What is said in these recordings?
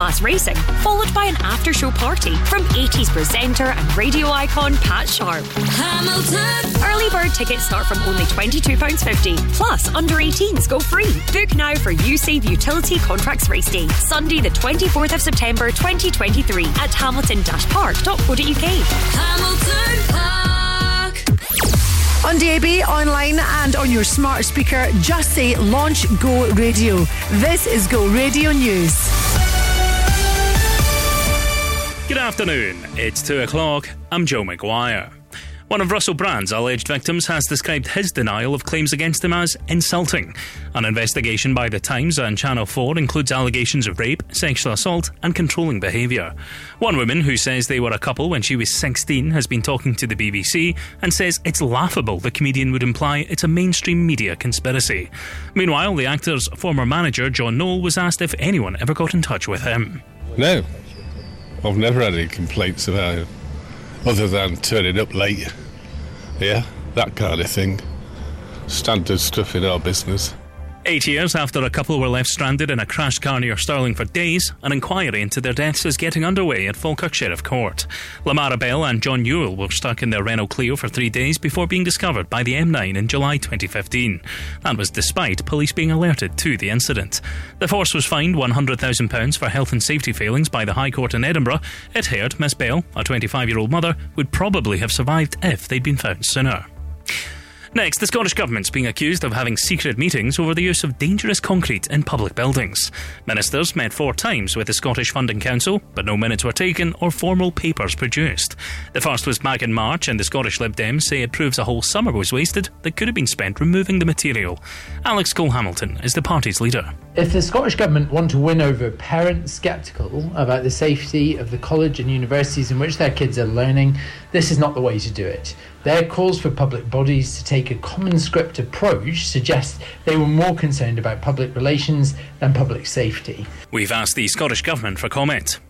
Class Racing, followed by an after show party from 80s presenter and radio icon Pat Sharp. Hamilton! Early bird tickets start from only £22.50, plus under 18s go free. Book now for USAVE Utility Contracts Race Day, Sunday, the 24th of September 2023 at hamilton park.co.uk. Hamilton Park! On DAB, online, and on your smart speaker, just say Launch Go Radio. This is Go Radio News. Good afternoon. It's two o'clock. I'm Joe McGuire. One of Russell Brand's alleged victims has described his denial of claims against him as insulting. An investigation by The Times and Channel 4 includes allegations of rape, sexual assault, and controlling behaviour. One woman who says they were a couple when she was 16 has been talking to the BBC and says it's laughable the comedian would imply it's a mainstream media conspiracy. Meanwhile, the actor's former manager, John Noel, was asked if anyone ever got in touch with him. No, I've never had any complaints about it, other than turning up late. Yeah, that kind of thing. Standard stuff in our business. Eight years after a couple were left stranded in a crashed car near Stirling for days, an inquiry into their deaths is getting underway at Falkirk Sheriff Court. Lamara Bell and John Yuill were stuck in their Renault Clio for three days before being discovered by the M9 in July 2015. That was despite police being alerted to the incident. The force was fined £100,000 for health and safety failings by the High Court in Edinburgh. It heard Miss Bell, a 25 year old mother, would probably have survived if they'd been found sooner. Next, the Scottish Government's being accused of having secret meetings over the use of dangerous concrete in public buildings. Ministers met four times with the Scottish Funding Council, but no minutes were taken or formal papers produced. The first was back in March, and the Scottish Lib Dems say it proves a whole summer was wasted that could have been spent removing the material. Alex Cole Hamilton is the party's leader. If the Scottish Government want to win over parents sceptical about the safety of the college and universities in which their kids are learning, this is not the way to do it. Their calls for public bodies to take a common script approach suggest they were more concerned about public relations than public safety. We've asked the Scottish Government for comment.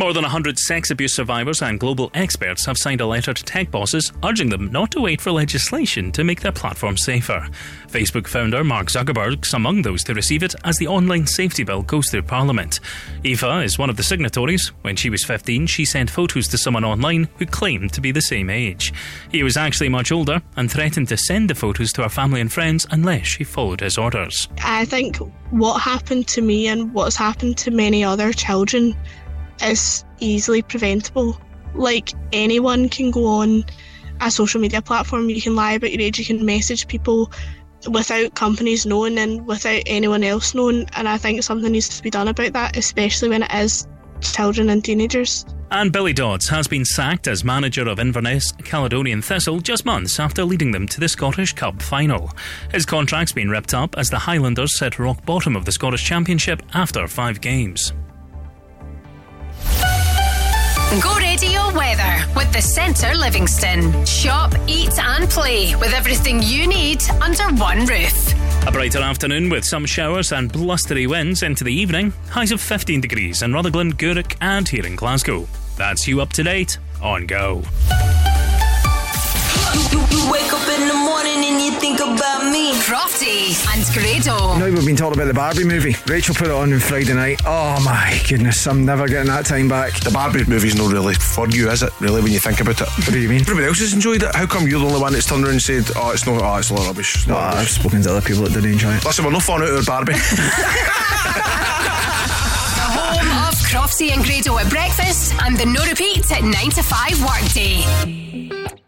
More than 100 sex abuse survivors and global experts have signed a letter to tech bosses urging them not to wait for legislation to make their platform safer. Facebook founder Mark Zuckerberg's among those to receive it as the online safety bill goes through Parliament. Eva is one of the signatories. When she was 15, she sent photos to someone online who claimed to be the same age. He was actually much older and threatened to send the photos to her family and friends unless she followed his orders. I think what happened to me and what's happened to many other children is easily preventable. Like anyone can go on a social media platform, you can lie about your age, you can message people without companies knowing and without anyone else knowing. And I think something needs to be done about that, especially when it is children and teenagers. And Billy Dodds has been sacked as manager of Inverness Caledonian Thistle just months after leading them to the Scottish Cup final. His contract's been ripped up as the Highlanders set rock bottom of the Scottish Championship after five games. Go radio weather with the Centre Livingston. Shop, eat, and play with everything you need under one roof. A brighter afternoon with some showers and blustery winds into the evening. Highs of 15 degrees in Rutherglen, Gourock, and here in Glasgow. That's you up to date on Go. You, you, wake up in the morning and you think about me. Crofty and Grado. Now we've been talking about the Barbie movie. Rachel put it on on Friday night. Oh my goodness, I'm never getting that time back. The Barbie movie's not really for you, is it? Really, when you think about it. What do you mean? Everybody else has enjoyed it. How come you're the only one that's turned around and said, "Oh, it's not. Oh, it's all rubbish." It's not oh, rubbish. I've spoken to other people that didn't enjoy it. Listen, we're not fun out of Barbie. home of Crofty and Grado at breakfast and the no repeat at 9 to 5 workday.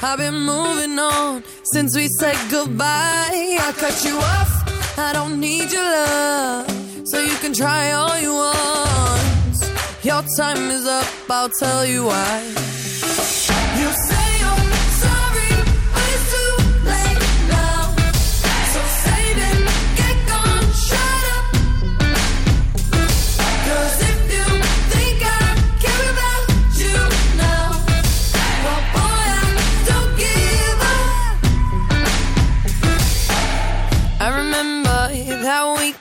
I've been moving on since we said goodbye. I cut you off. I don't need your love, so you can try all you want. Your time is up, I'll tell you why.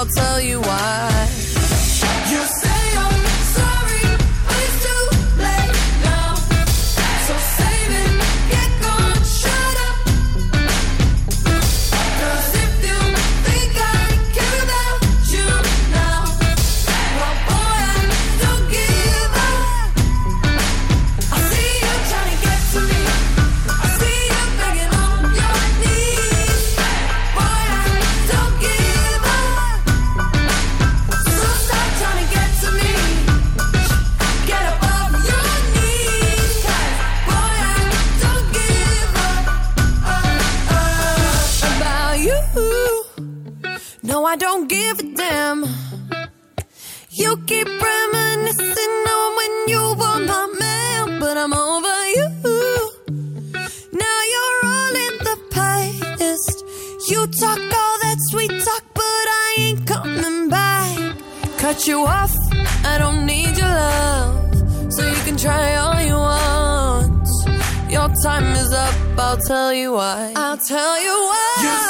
I'll tell you why. cut you off. I don't need your love, so you can try all you want. Your time is up. I'll tell you why. I'll tell you why.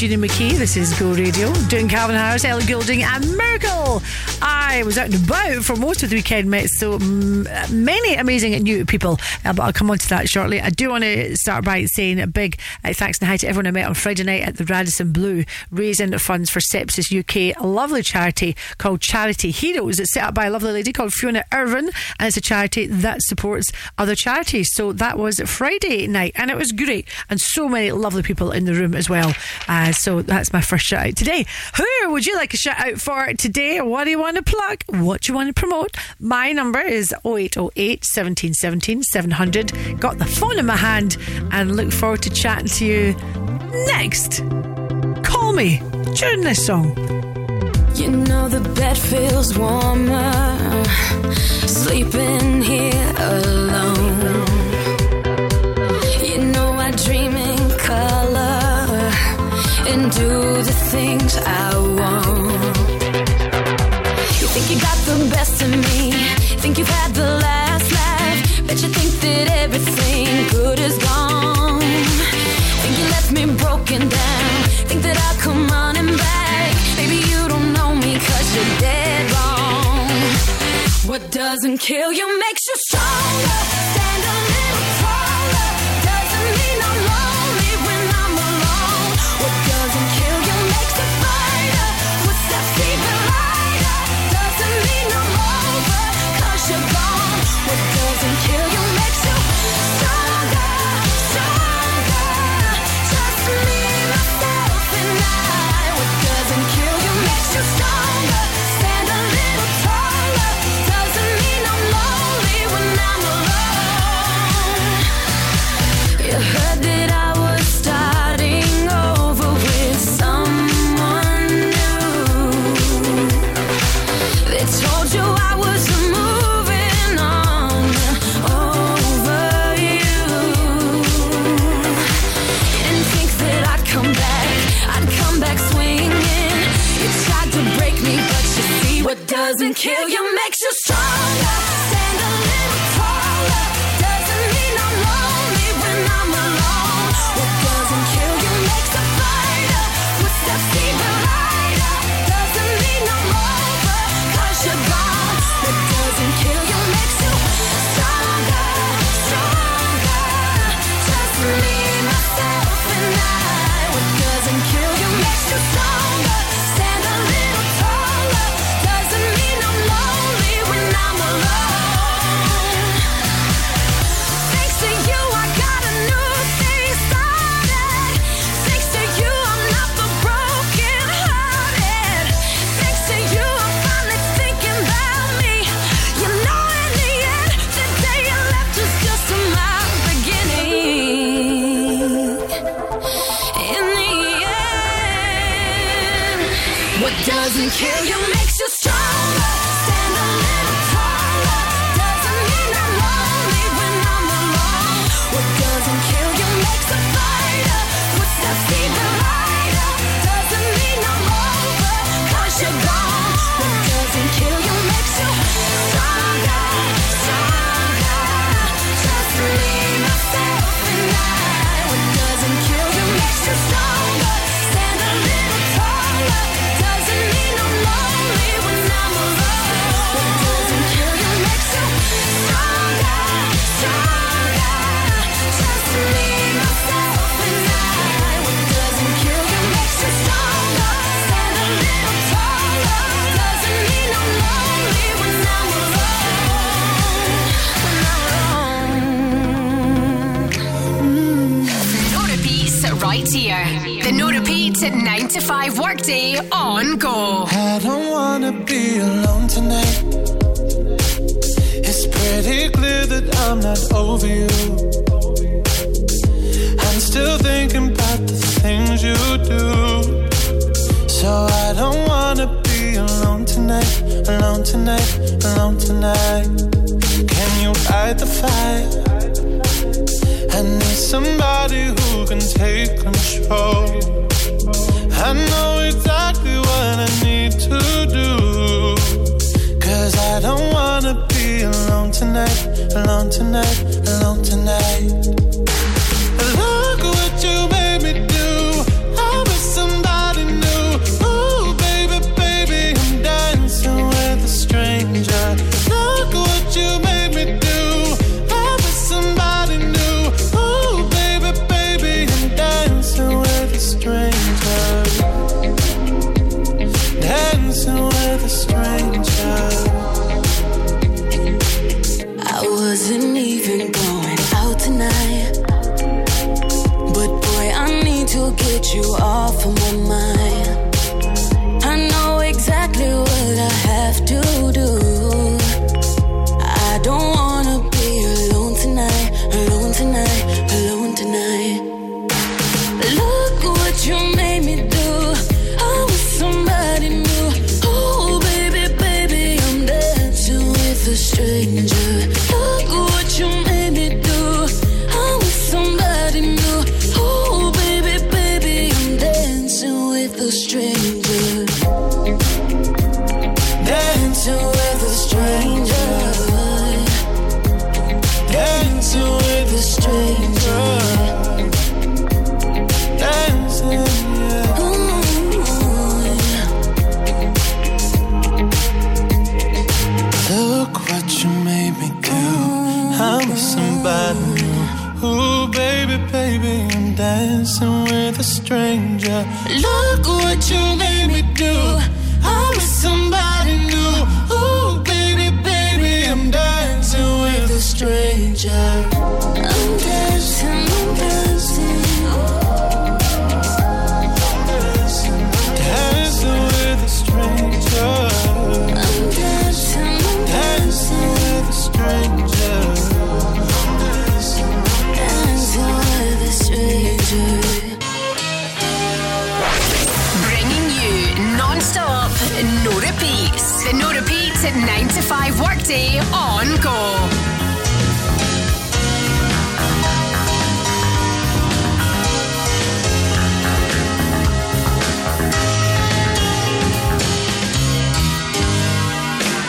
Gina McKie. This is Go Radio. Doing Calvin Harris, Ellie Goulding, and Miracle. I was out and about for most of the weekend, met so many amazing and new people, uh, but I'll come on to that shortly. I do want to start by saying a big uh, thanks and hi to everyone I met on Friday night at the Radisson Blu, raising funds for Sepsis UK, a lovely charity called Charity Heroes. It's set up by a lovely lady called Fiona Irvin, and it's a charity that supports other charities. So that was Friday night, and it was great, and so many lovely people in the room as well. Uh, so that's my first shout out today. Who would you like a shout out for today? What do you want to What do you want to promote? My number is 0808 17 17 700. Got the phone in my hand and look forward to chatting to you next. Call me during this song. You know the bed feels warmer sleeping here alone. You know I dream in color and do the things I want. The best of me, think you've had the last laugh. Bet you think that everything good is gone. Think you left me broken down, think that I'll come running back. Baby, you don't know me cause you're dead wrong. What doesn't kill you makes doesn't kill you kill to 5 workday on Go. I don't wanna be alone tonight. It's pretty clear that I'm not over you. I'm still thinking about the things you do. So I don't wanna be alone tonight, alone tonight, alone tonight. Can you fight the fire? I need somebody who can take control. Alone tonight, alone tonight, somebody new. Ooh, baby, baby, I'm dancing with a stranger. Look what you made me do. 9 to 5 workday on Go.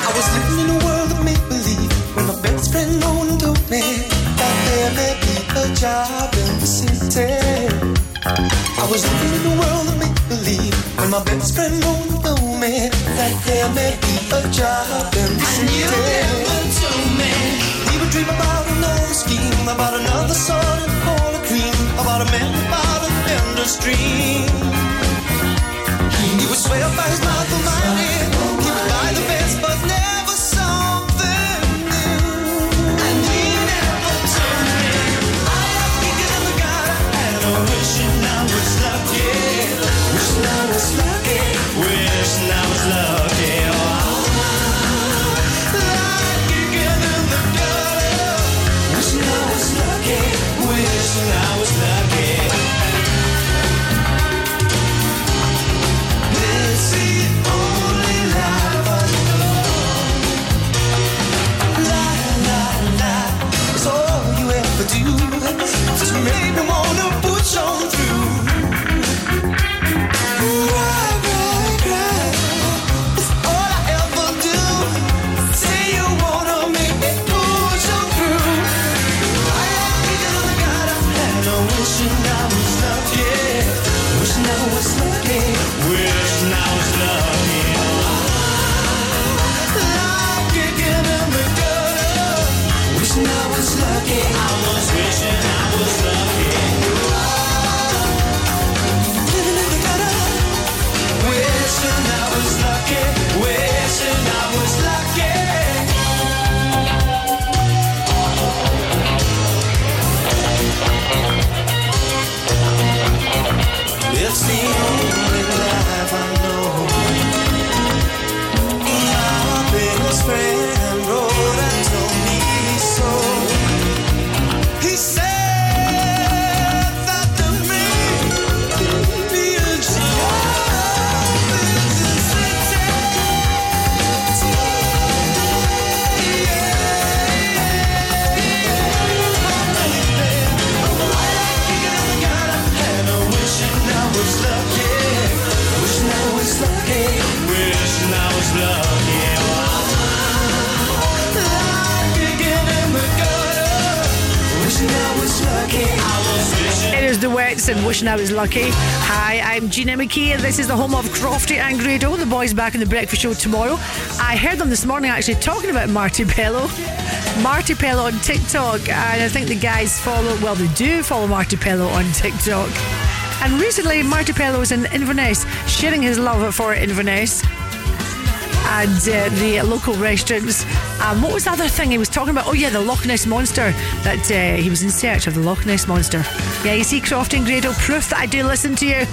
I was living in a world of make believe when my best friend Moan told me that there may be a job in the city. I was living in a world of make believe when my best friend Moan told me that there may be a job in the city. you never told me. We would dream about another scheme, about another sun and all of cream, about a man by the industry. He would swear by his mouth and mind Wishing and wishing I was lucky. Hi, I'm Gina McKie, and this is the home of Crofty and Grado. The boys back in the breakfast show tomorrow. I heard them this morning actually talking about Marty Pello. Marty Pello on TikTok, and I think the guys follow, well, they do follow Marty Pello on TikTok. And recently, Marty Pello was in Inverness, sharing his love for Inverness. and uh, the local restaurants. Um, what was the other thing he was talking about? Oh, yeah, the Loch Ness Monster. That uh, he was in search of the Loch Ness Monster. Yeah, you see, Croft and Grado, proof that I do listen to you.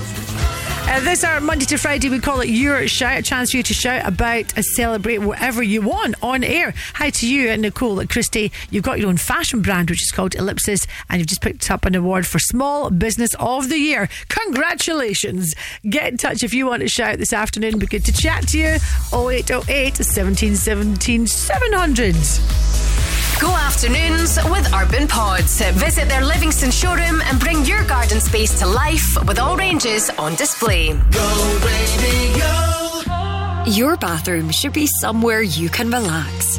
Uh, this our Monday to Friday, we call it your shout, a chance for you to shout about, and celebrate whatever you want on air. Hi to you, Nicole Christie. You've got your own fashion brand, which is called Ellipsis, and you've just picked up an award for Small Business of the Year. Congratulations! Get in touch if you want to shout this afternoon. It'd be good to chat to you. 0808 1717 700. Go afternoons with Urban Pods. Visit their Livingston showroom and bring your garden space to life with all ranges on display. Go radio. Your bathroom should be somewhere you can relax.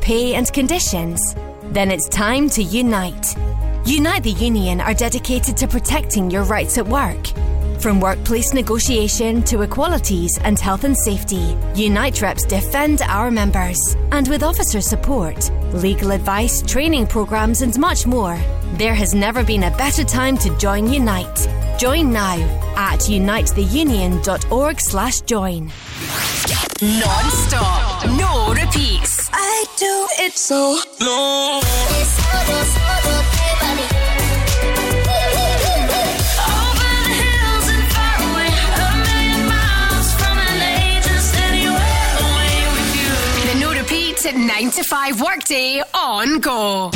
pay, and conditions? Then it's time to unite. Unite the Union are dedicated to protecting your rights at work. From workplace negotiation to equalities and health and safety, Unite reps defend our members. And with officer support, legal advice, training programs, and much more, there has never been a better time to join Unite. Join now at unitetheunion.org slash join. Non-stop, no repeats. I do it so long. Repeat 9 to 5 workday on go.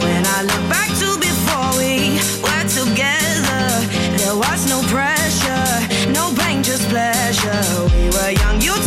When I look back to before we were together, there was no pressure, no pain, just pleasure. We were young, you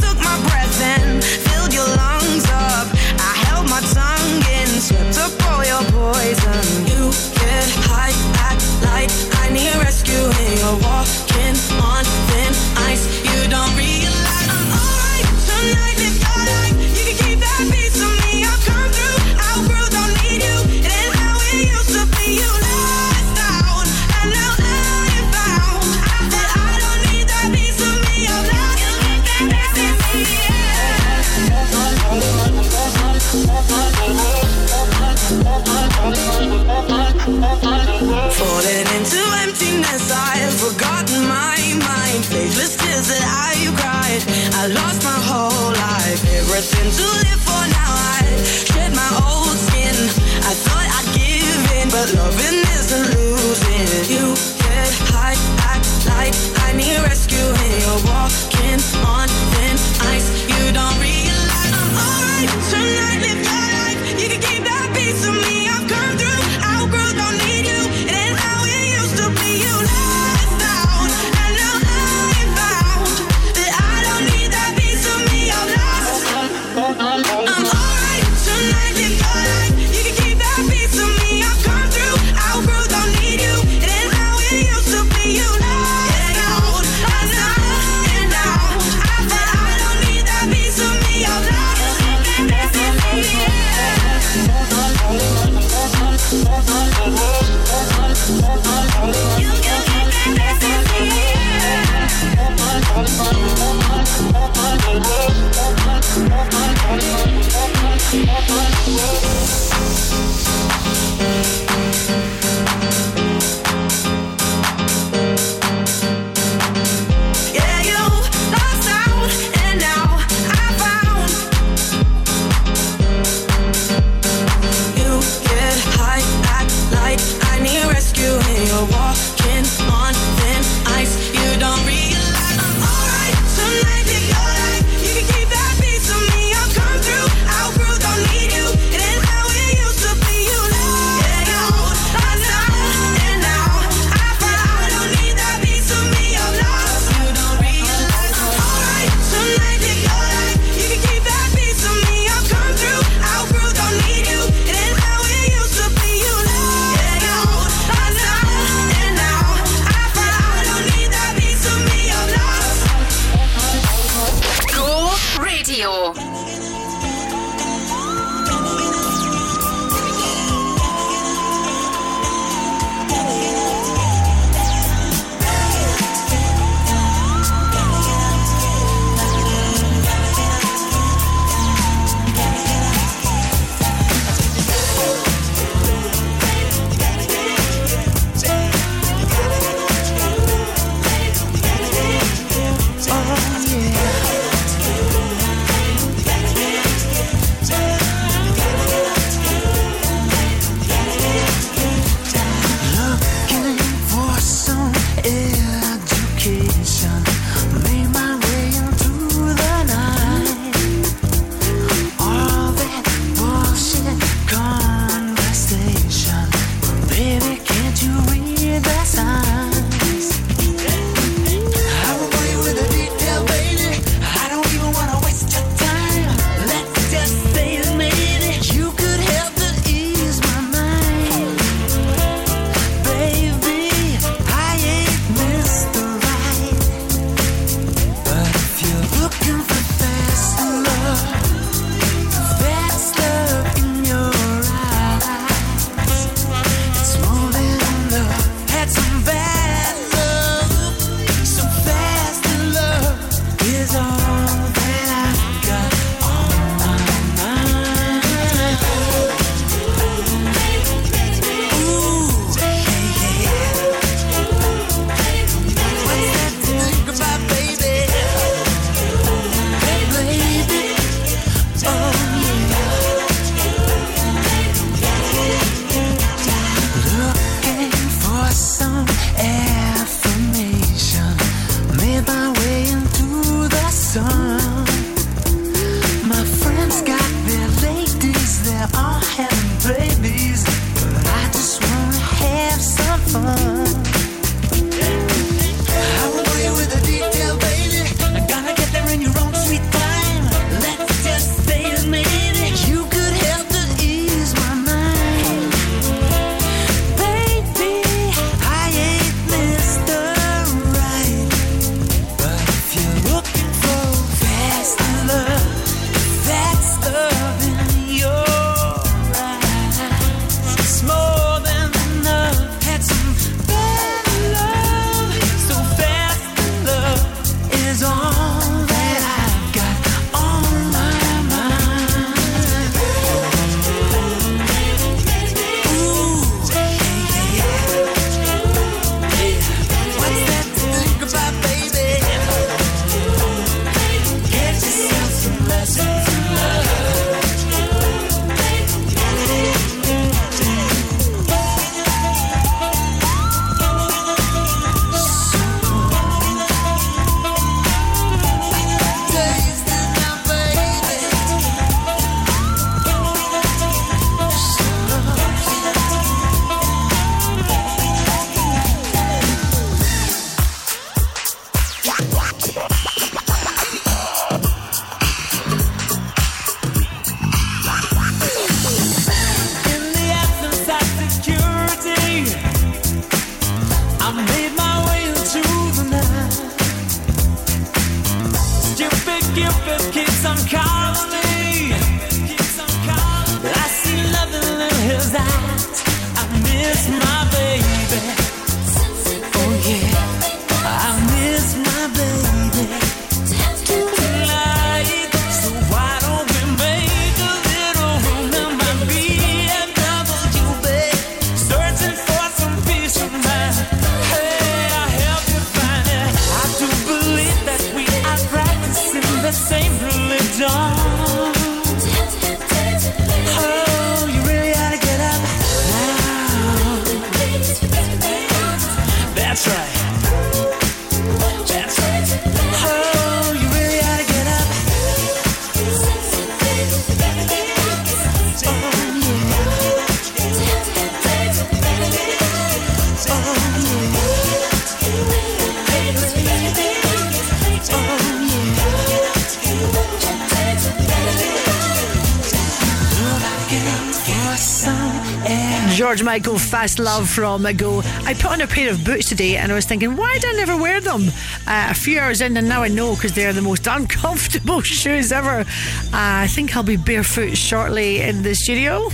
George Michael, Fast Love from Go. I put on a pair of boots today and I was thinking, why did I never wear them? Uh, a few hours in, and now I know because they're the most uncomfortable shoes ever. Uh, I think I'll be barefoot shortly in the studio.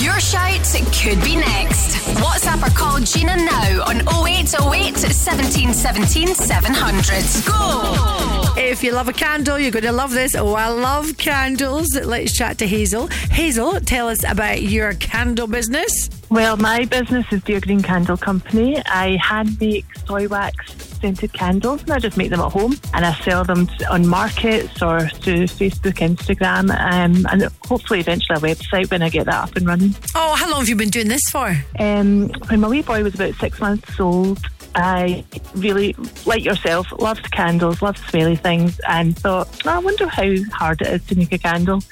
Your shout could be next. WhatsApp or call Gina now on 0808 17 17 700. Go! If you love a candle, you're going to love this. Oh, I love candles. Let's chat to Hazel. Hazel, tell us about your candle business. Well, my business is Dear Green Candle Company. I hand make soy wax scented candles and I just make them at home and I sell them on markets or through Facebook, Instagram, um, and hopefully eventually a website when I get that up and running. Oh, how long have you been doing this for? Um, when my wee boy was about six months old, I really, like yourself, loved candles, loved smelly things, and thought, "Oh, I wonder how hard it is to make a candle.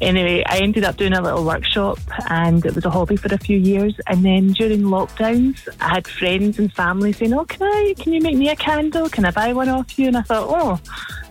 Anyway, I ended up doing a little workshop, and it was a hobby for a few years. And then during lockdowns, I had friends and family saying, "Oh, can I? Can you make me a candle? Can I buy one off you?" And I thought, "Oh."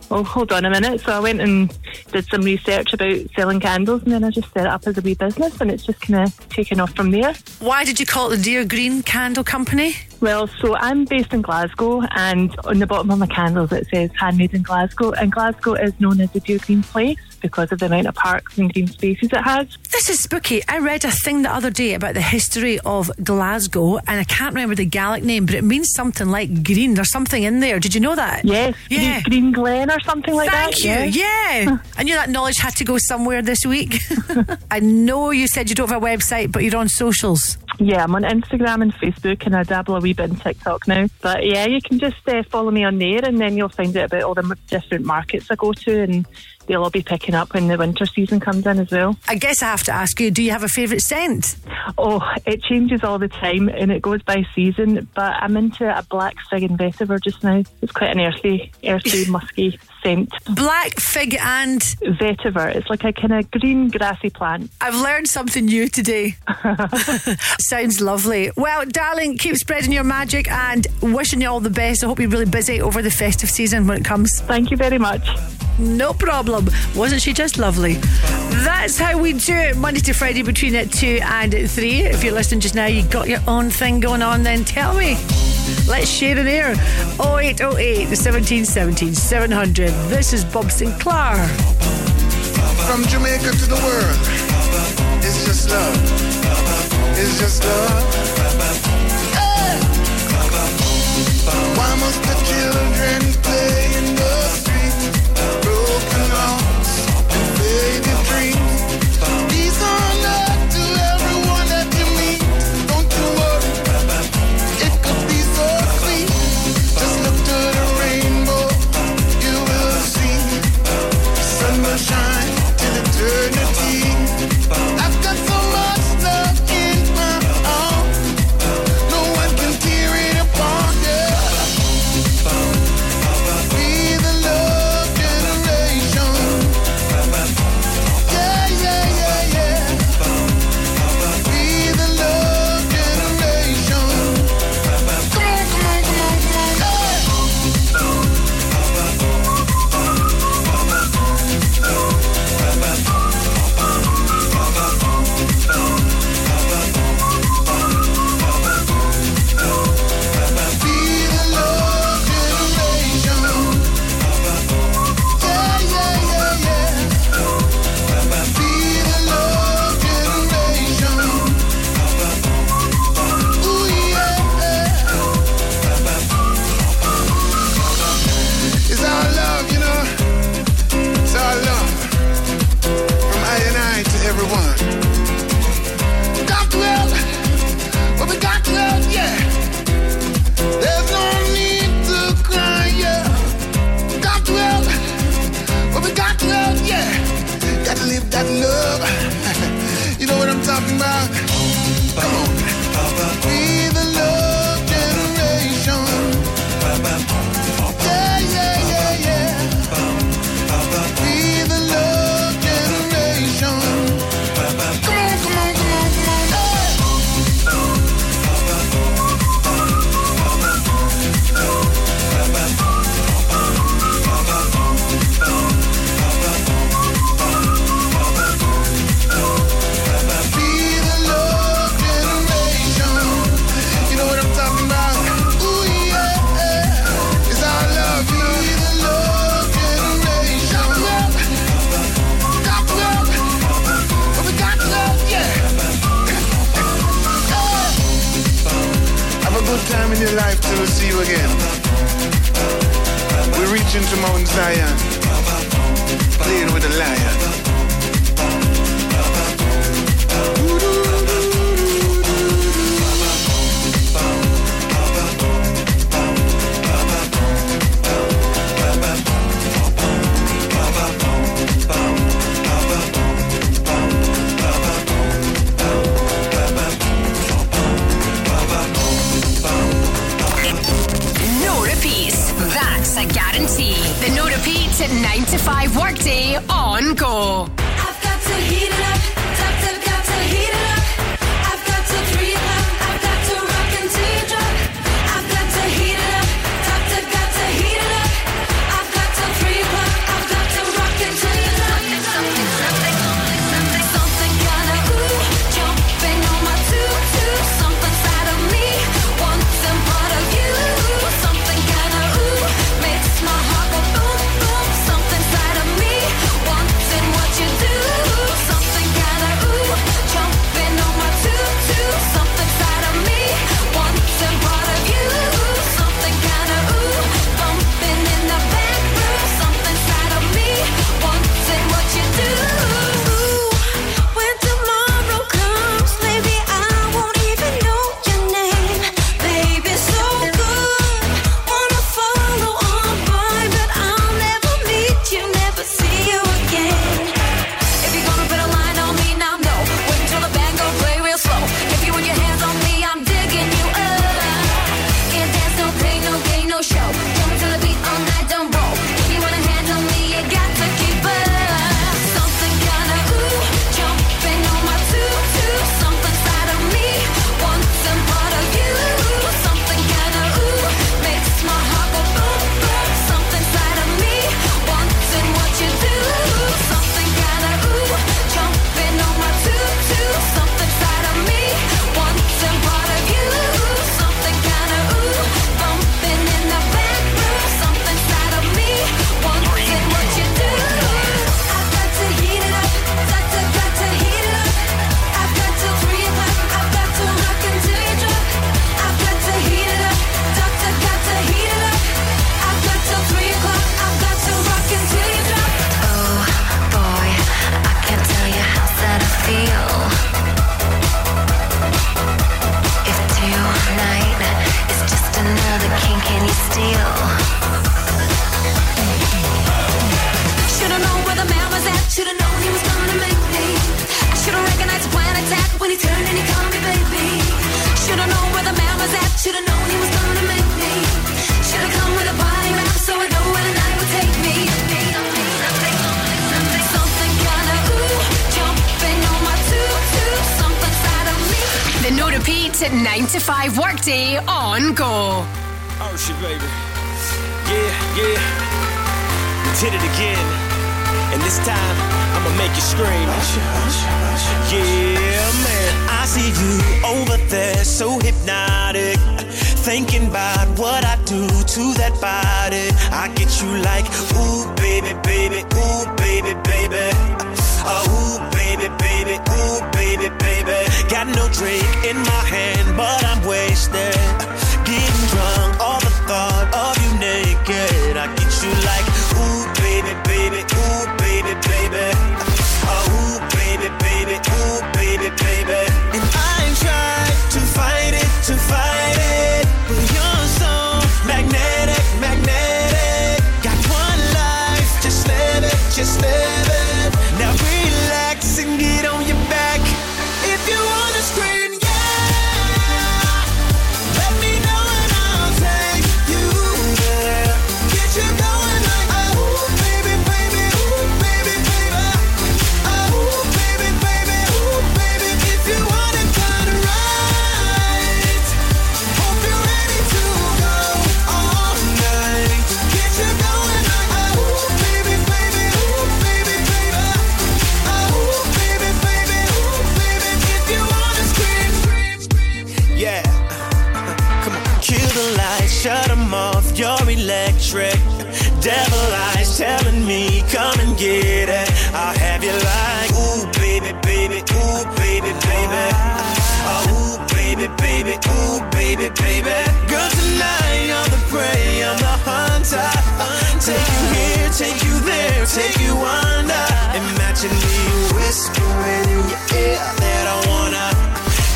Well, hold on a minute. So I went and did some research about selling candles, and then I just set it up as a wee business, and it's just kind of taken off from there. Why did you call it the Dear Green Candle Company? Well, so I'm based in Glasgow, and on the bottom of my candles it says handmade in Glasgow, and Glasgow is known as the Dear Green Place because of the amount of parks and green spaces it has. This is spooky. I read a thing the other day about the history of Glasgow, and I can't remember the Gaelic name, but it means something like green. There's something in there. Did you know that? Yes, Yeah. Green Glen or something like Thank that. you. Yeah. I knew that knowledge had to go somewhere this week. I know you said you don't have a website, but you're on socials. Yeah, I'm on Instagram and Facebook, and I dabble a wee bit in TikTok now. But yeah, you can just uh, follow me on there, and then you'll find out about all the m- different markets I go to, and they'll all be picking up when the winter season comes in as well. I guess I have to ask you, do you have a favourite scent? Oh, it changes all the time, and it goes by season. But I'm into a black fig and vetiver just now. It's quite an earthy, earthy, musky scent. Black fig and vetiver. It's like a kind of green grassy plant. I've learned something new today. Sounds lovely. Well, darling, keep spreading your magic and wishing you all the best. I hope you're really busy over the festive season when it comes. Thank you very much. No problem. Wasn't she just lovely? That's how we do it Monday to Friday between at 2 and at 3. If you're listening just now, you got your own thing going on, then tell me. Let's share an air. 0808 17 17 700. This is Bob Sinclar. From Jamaica to the world, it's just love. It's just love. Yeah, we did it again. And this time, I'ma make you scream. Yeah, man. I see you over there, so hypnotic. Thinking about what I do to that body. I get you like, ooh, baby, baby, ooh, baby, baby. Uh, ooh, baby, baby, ooh, baby, baby. Got no drink in my hand, but I'm wasted Getting drunk, all the thought of you naked. I get you like, ooh, baby, baby, ooh, baby, baby. Uh, ooh, baby, baby, ooh, baby, baby. And I tried to fight it, to fight it. telling me, come and get it. I'll have you like, ooh, baby, baby, ooh, baby, baby. Oh, ooh, baby, baby, ooh, baby, baby. Girl, tonight you're the prey, I'm the hunter. Take you here, take you there, take you under. Imagine me whispering in your ear that I wanna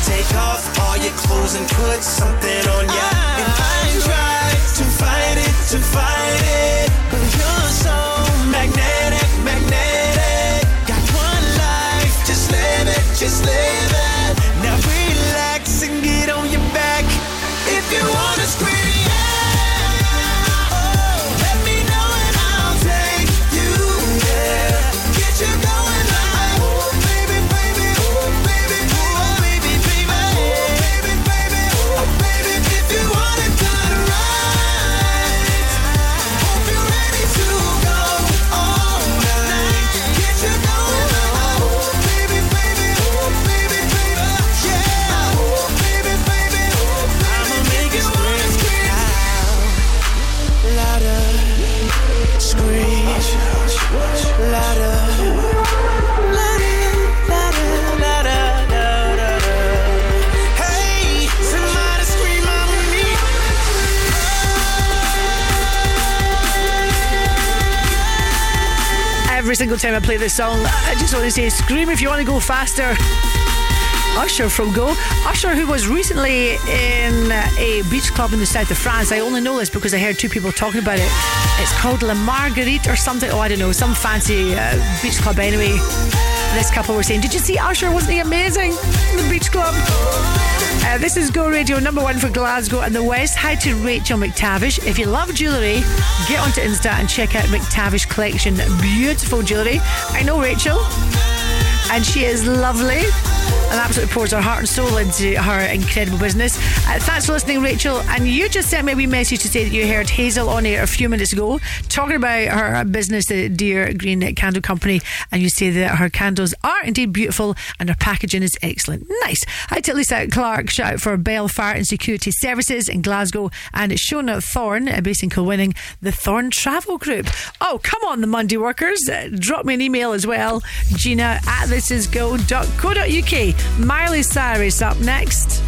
take off all your clothes and put something on you. And I try to fight it, to fight it. Every single time I play this song, I just want to say, scream if you want to go faster. Usher from Go. Usher, who was recently in a beach club in the south of France. I only know this because I heard two people talking about it. It's called La Marguerite or something. Oh, I don't know. Some fancy uh, beach club anyway. This couple were saying, Did you see Usher? Wasn't he amazing? in The beach club. Uh, this is Go Radio number one for Glasgow and the West. Hi to Rachel McTavish. If you love jewellery, get onto Insta and check out McTavish Collection. Beautiful jewellery. I know Rachel, and she is lovely and absolutely pours her heart and soul into her incredible business. Uh, thanks for listening, Rachel. And you just sent me a wee message to say that you heard Hazel on air a few minutes ago talking about her business, the Dear Green Candle Company, and you say that her candles are indeed beautiful and her packaging is excellent. Nice. Hi to Lisa Clark, shout out for Bell Fire and Security Services in Glasgow, and Shona Thorne, uh, based in Kilwinning, the Thorne Travel Group. Oh, come on, the Monday workers. Uh, drop me an email as well. Gina at thisisgo.co.uk. Miley Cyrus up next.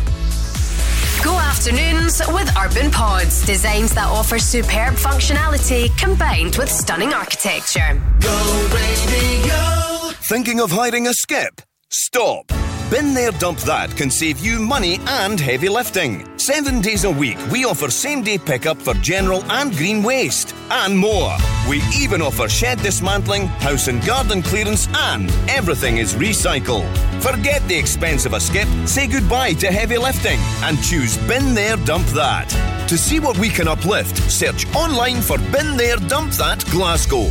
Go afternoons with Urban Pods, designs that offer superb functionality combined with stunning architecture. Go radio. Thinking of hiding a skip? Stop. Bin There Dump That can save you money and heavy lifting. Seven days a week, we offer same day pickup for general and green waste, and more. We even offer shed dismantling, house and garden clearance, and everything is recycled. Forget the expense of a skip, say goodbye to heavy lifting, and choose Bin There Dump That. To see what we can uplift, search online for Bin There Dump That Glasgow.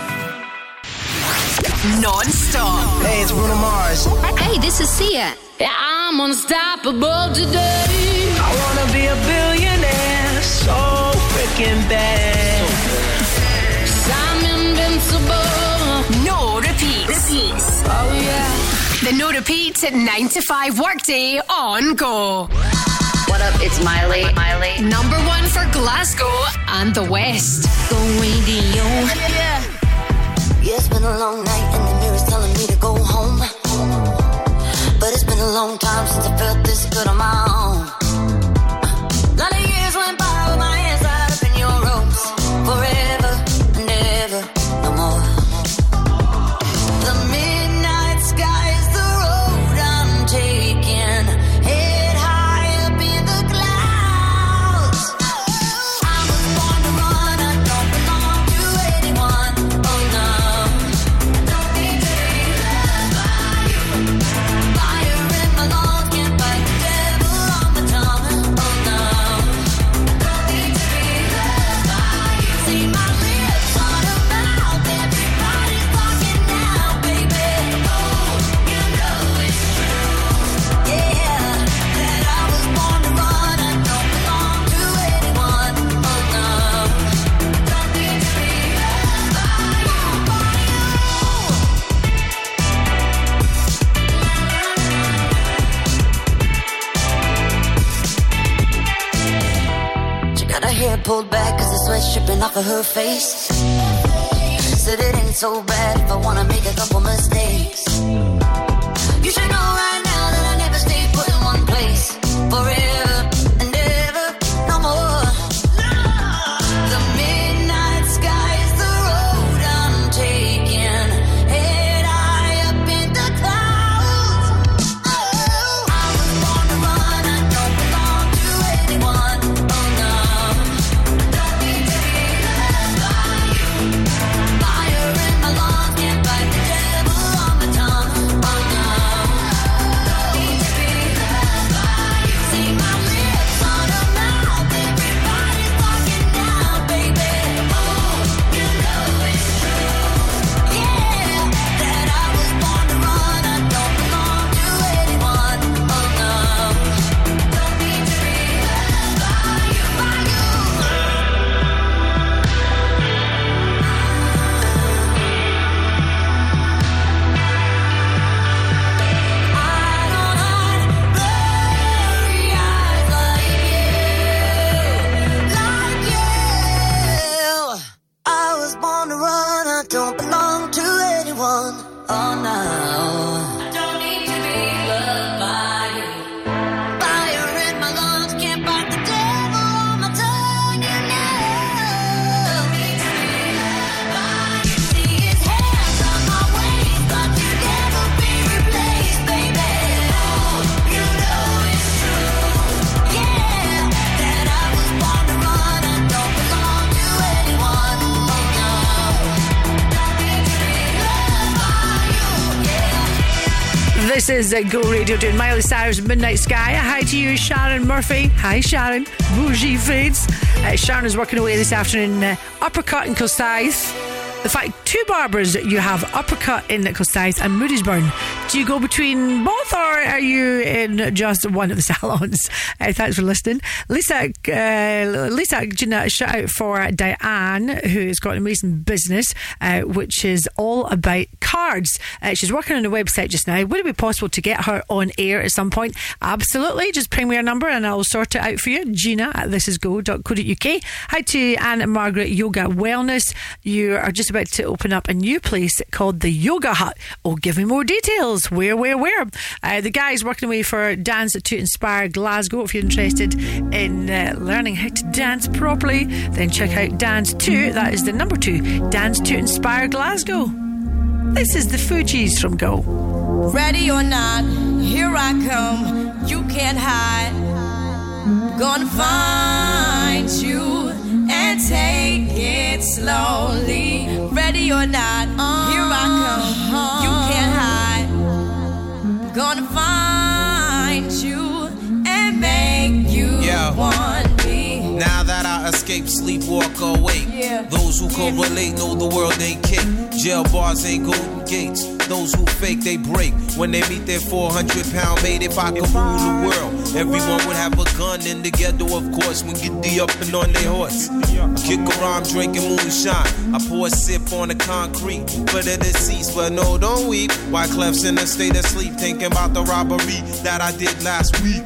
Non-stop. Hey, it's Bruno Mars. Hey, this is Sia. Yeah, I'm unstoppable today. I wanna be a billionaire so freaking bad. So I'm invincible. No repeats. Repeats. Oh, yeah. The no repeats at 9 to 5 workday on Go. What up? It's Miley. Miley. Number one for Glasgow and the West. Go radio. Yeah. Yeah, it's been a long night and the mirror's telling me to go home. But it's been a long time since I felt this good on my own. Pulled back cause the sweat's dripping off of her face. Said it ain't so bad if I wanna make a couple mistakes. Is Go Radio doing Miley Cyrus Midnight Sky. Hi to you, Sharon Murphy. Hi, Sharon. Bougie Fades. Uh, Sharon is working away this afternoon. Uh, uppercut in Kilsyth. The fact, two barbers you have uppercut in Kilsyth and Moodiesburn. Do you go between both or are you in just one of the salons? Uh, thanks for listening. Lisa, uh, Lisa, Gina, shout out for Diane, who's got an amazing business, uh, which is all about cards. Uh, she's working on a website just now. Would it be possible to get her on air at some point? Absolutely. Just ping me a number and I'll sort it out for you. Gina at thisisgo.co.uk. Hi to Anne and Margaret Yoga Wellness. You are just about to open up a new place called the Yoga Hut. Oh, give me more details. Where, where, where? Uh, the guy's working away for Dance to Inspire Glasgow. If you're interested in uh, learning how to dance properly, then check out Dance 2. That is the number two. Dance to Inspire Glasgow. This is the Fugees from Go. Ready or not, here I come. You can't hide. Gonna find you and take it slowly. Ready or not, here I come. You Gonna find you and make you Yeah. want me. Now that I escape, sleep, walk awake. Yeah. Those who correlate know the world ain't kick. Jail bars ain't golden gates. Those who fake, they break. When they meet their 400 pound mate, if I could rule the world, everyone would have a gun in the ghetto, of course, when get the up and on their horse. Kick around drinking moonshine. I pour a sip on the concrete for the deceased, but no, don't weep. Wyclef's in a state of sleep, thinking about the robbery that I did last week.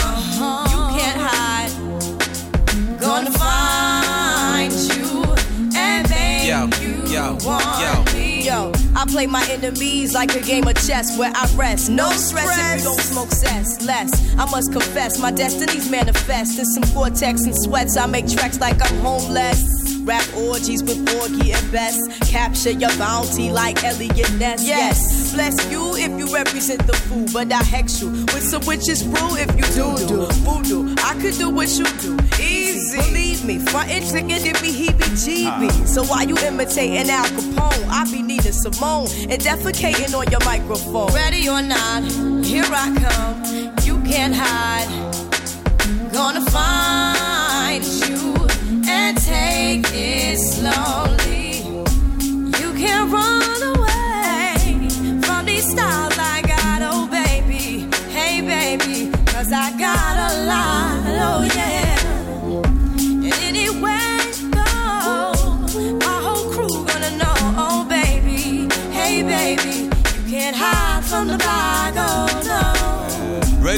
Gonna find you and make Yo, you yo, want yo. me. Yo, I play my enemies like a game of chess where I rest. No, stress, if you don't smoke cess. Less, I must confess, my destinies manifest. In some vortex and sweats, I make tracks like I'm homeless. Rap orgies with Porgy and Bess. Capture your bounty like Eliot Ness. Yes, bless you if you represent the fool, but I hex you with some witches brew if you do do voodoo. I could do what you do, easy easy. Believe me, frontin' chicken give me heebie-jeebie. Uh. So why you imitating Al Capone? I be needing Simone and defecating on your microphone. Ready or not, here I come. You can't hide. Gonna find you and take it slowly. You can't run.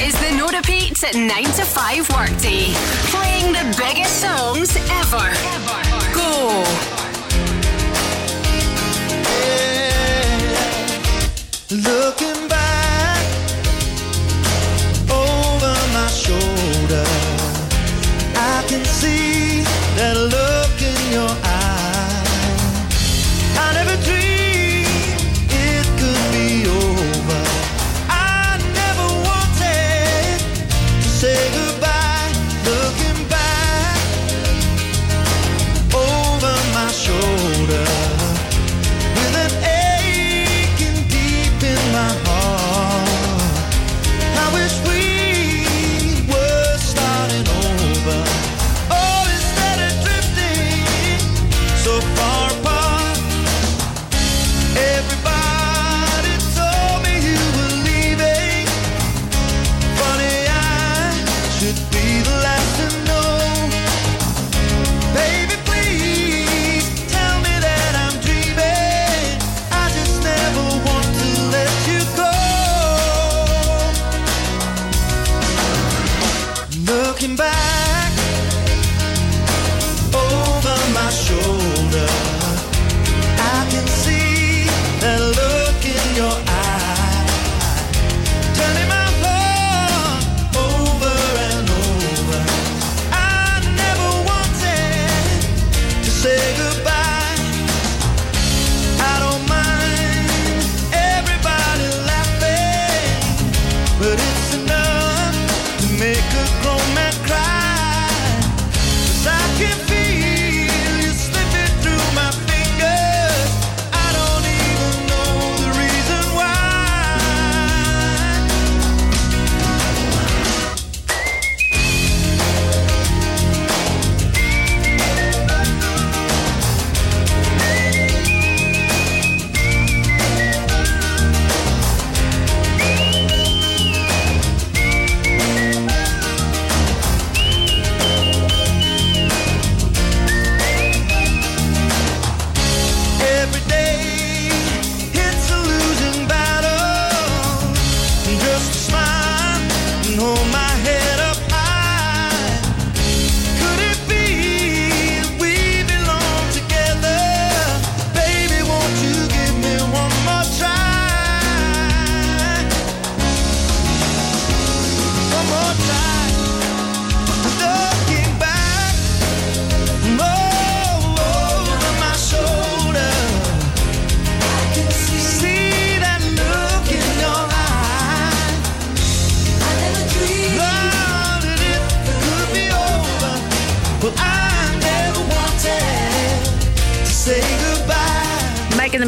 Is the No Repeat 9 to 5 workday. Playing the biggest songs ever. Go. Looking back over my shoulder, I can see that look in your eye.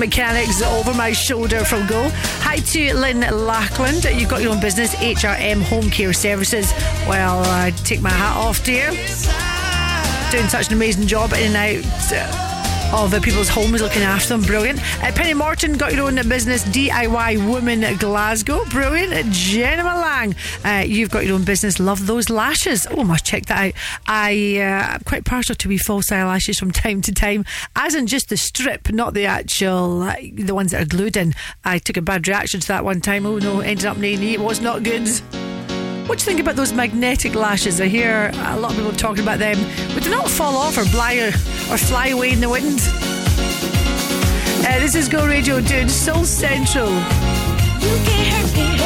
Mechanics over my shoulder from Go. Hi to Lynn Lackland. You've got your own business, HRM Home Care Services. Well, I take my hat off to you. Doing such an amazing job in and out. Uh, Of the people's homes, looking after them, brilliant. Uh, Penny Morton got your own business, DIY Woman Glasgow, brilliant. Jenna Lang, uh, you've got your own business, love those lashes. Oh, must check that out. I, uh, I'm quite partial to wee false eyelashes from time to time, as in just the strip, not the actual, uh, the ones that are glued in. I took a bad reaction to that one time. Oh no, ended up in A&E. It was not good. What do you think about those magnetic lashes? I hear a lot of people talking about them. Would they not fall off or fly or, fly away in the wind? Uh, this is Go Radio doing Soul Central. You can't hurt me,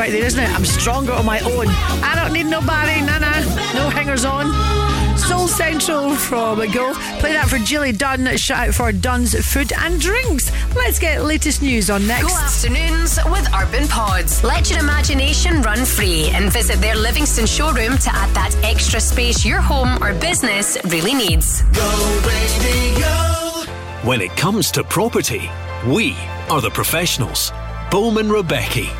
right there, isn't it? I'm stronger on my own. I don't need nobody, nah, nah. No hangers on. Soul Central from Go. Play that for Jilly Dunn. Shout out for Dunn's Food and Drinks. Let's get latest news on next. Go afternoons with Urban Pods. Let your imagination run free and visit their Livingston showroom to add that extra space your home or business really needs. Go, baby, go. When it comes to property, we are the professionals. Bowman Rebecca.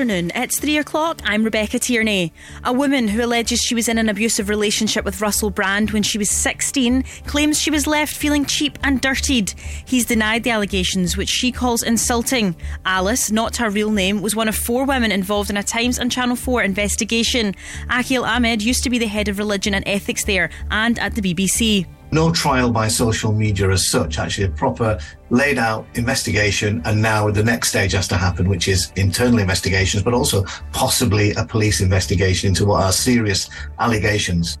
Afternoon. It's three o'clock. I'm Rebecca Tierney. A woman who alleges she was in an abusive relationship with Russell Brand when she was 16 claims she was left feeling cheap and dirtied. He's denied the allegations, which she calls insulting. Alice, not her real name, was one of four women involved in a Times and Channel 4 investigation. Aaqil Ahmed used to be the head of religion and ethics there and at the BBC. No trial by social media as such, actually, a proper laid out investigation. And now the next stage has to happen, which is internal investigations, but also possibly a police investigation into what are serious allegations.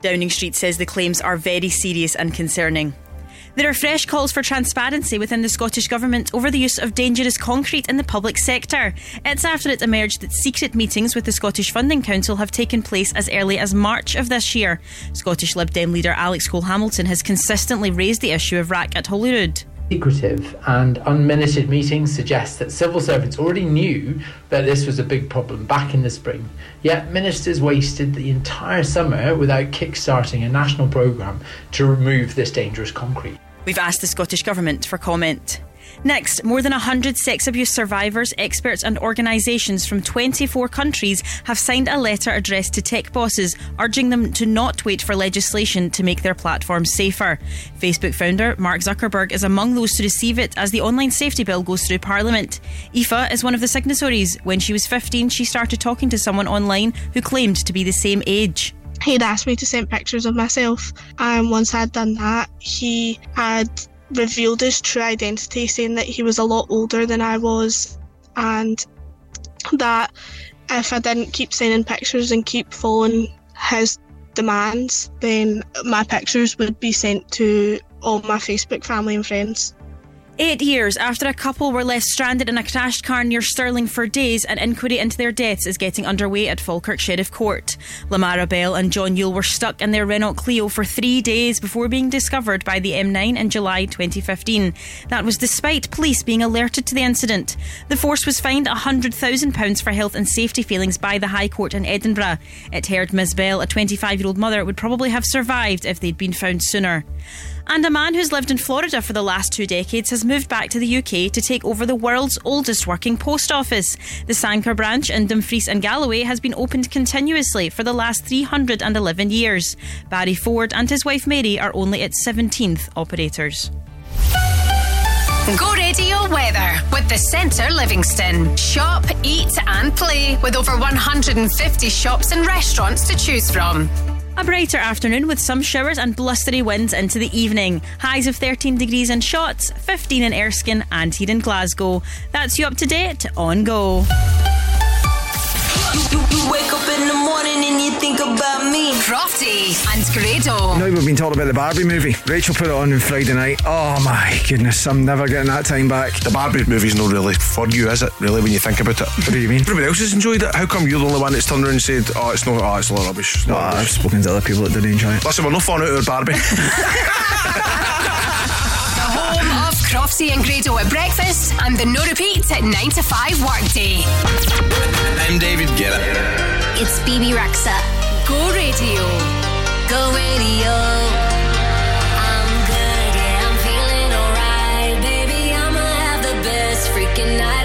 Downing Street says the claims are very serious and concerning. There are fresh calls for transparency within the Scottish Government over the use of dangerous concrete in the public sector. It's after it emerged that secret meetings with the Scottish Funding Council have taken place as early as March of this year. Scottish Lib Dem leader Alex Cole Hamilton has consistently raised the issue of RAAC at Holyrood. Secretive and unminuted meetings suggest that civil servants already knew that this was a big problem back in the spring. Yet ministers wasted the entire summer without kick-starting a national programme to remove this dangerous concrete. We've asked the Scottish Government for comment. Next, more than 100 sex abuse survivors, experts, and organisations from 24 countries have signed a letter addressed to tech bosses urging them to not wait for legislation to make their platforms safer. Facebook founder Mark Zuckerberg is among those to receive it as the online safety bill goes through Parliament. Aoife is one of the signatories. When she was 15, she started talking to someone online who claimed to be the same age. He'd asked me to send pictures of myself, and once I'd done that, he had revealed his true identity, saying that he was a lot older than I was, and that if I didn't keep sending pictures and keep following his demands, then my pictures would be sent to all my Facebook family and friends. Eight years after a couple were left stranded in a crashed car near Stirling for days, an inquiry into their deaths is getting underway at Falkirk Sheriff Court. Lamara Bell and John Yuill were stuck in their Renault Clio for three days before being discovered by the M9 in July 2015. That was despite police being alerted to the incident. The force was fined £100,000 for health and safety failings by the High Court in Edinburgh. It heard Ms Bell, a 25 year old mother, would probably have survived if they'd been found sooner. And a man who's lived in Florida for the last two decades has moved back to the UK to take over the world's oldest working post office. The Sanquhar branch in Dumfries and Galloway has been opened continuously for the last 311 years. Barry Ford and his wife Mary are only its 17th operators. Go Radio Weather with the Centre Livingston. Shop, eat, and play with over 150 shops and restaurants to choose from. A brighter afternoon with some showers and blustery winds into the evening. Highs of 13 degrees in Shotts, 15 in Erskine, and here in Glasgow. That's you up to date on Go. You, you, you wake up in the morning and you think about me. Crofty and Grado. Now we've been talking about the Barbie movie. Rachel put it on on Friday night. Oh my goodness, I'm never getting that time back. The Barbie movie's not really for you, is it? Really, when you think about it. What do you mean? Everybody else has enjoyed it. How come you're the only one that's turned around and said, "Oh, it's not. Oh, it's a lot of rubbish." It's No, not ah, I've spoken to other people that didn't enjoy it. Listen, we're not falling out with Barbie. The Crofty and Grado at breakfast and the no repeat at 9 to 5 workday. I'm David Guetta. It's Bebe Rexha. Go Radio. Go radio. I'm good, yeah, I'm feeling alright. Baby, I'ma have the best freaking night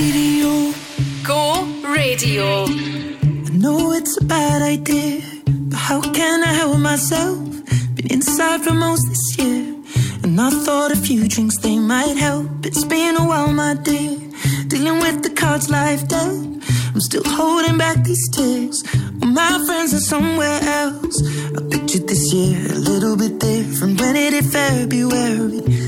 radio. Go Radio. I know it's a bad idea, but how can I help myself? Been inside for most this year, and I thought a few drinks they might help. It's been a while, my dear, dealing with the cards life dealt. I'm still holding back these tears. My friends are somewhere else. I pictured this year a little bit different. When it hit February,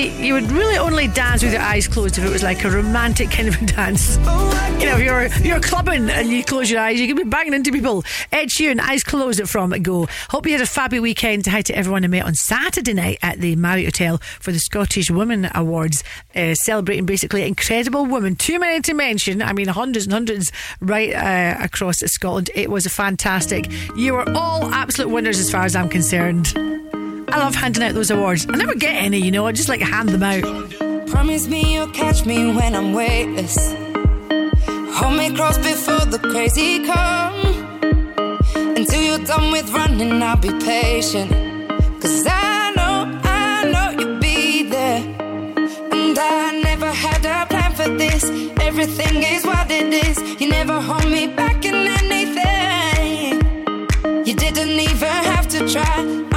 see, you would really only dance with your eyes closed if it was like a romantic kind of a dance. You know, if you're you're clubbing and you close your eyes, you can be banging into people. Ed Sheeran, eyes closed it From It Go. Hope you had a fabby weekend. Hi to everyone I met on Saturday night at the Marriott Hotel for the Scottish Women Awards, uh, celebrating basically incredible women. Too many to mention. I mean, hundreds and hundreds right uh, across Scotland. It was a fantastic. You were all absolute winners as far as I'm concerned. I love handing out those awards. I never get any, you know, I just like hand them out. Promise me you'll catch me when I'm weightless. Hold me cross before the crazy come. Until you're done with running, I'll be patient. Cause I know, I know you'll be there. And I never had a plan for this. Everything is what it is. You never hold me back in anything. You didn't even have to try.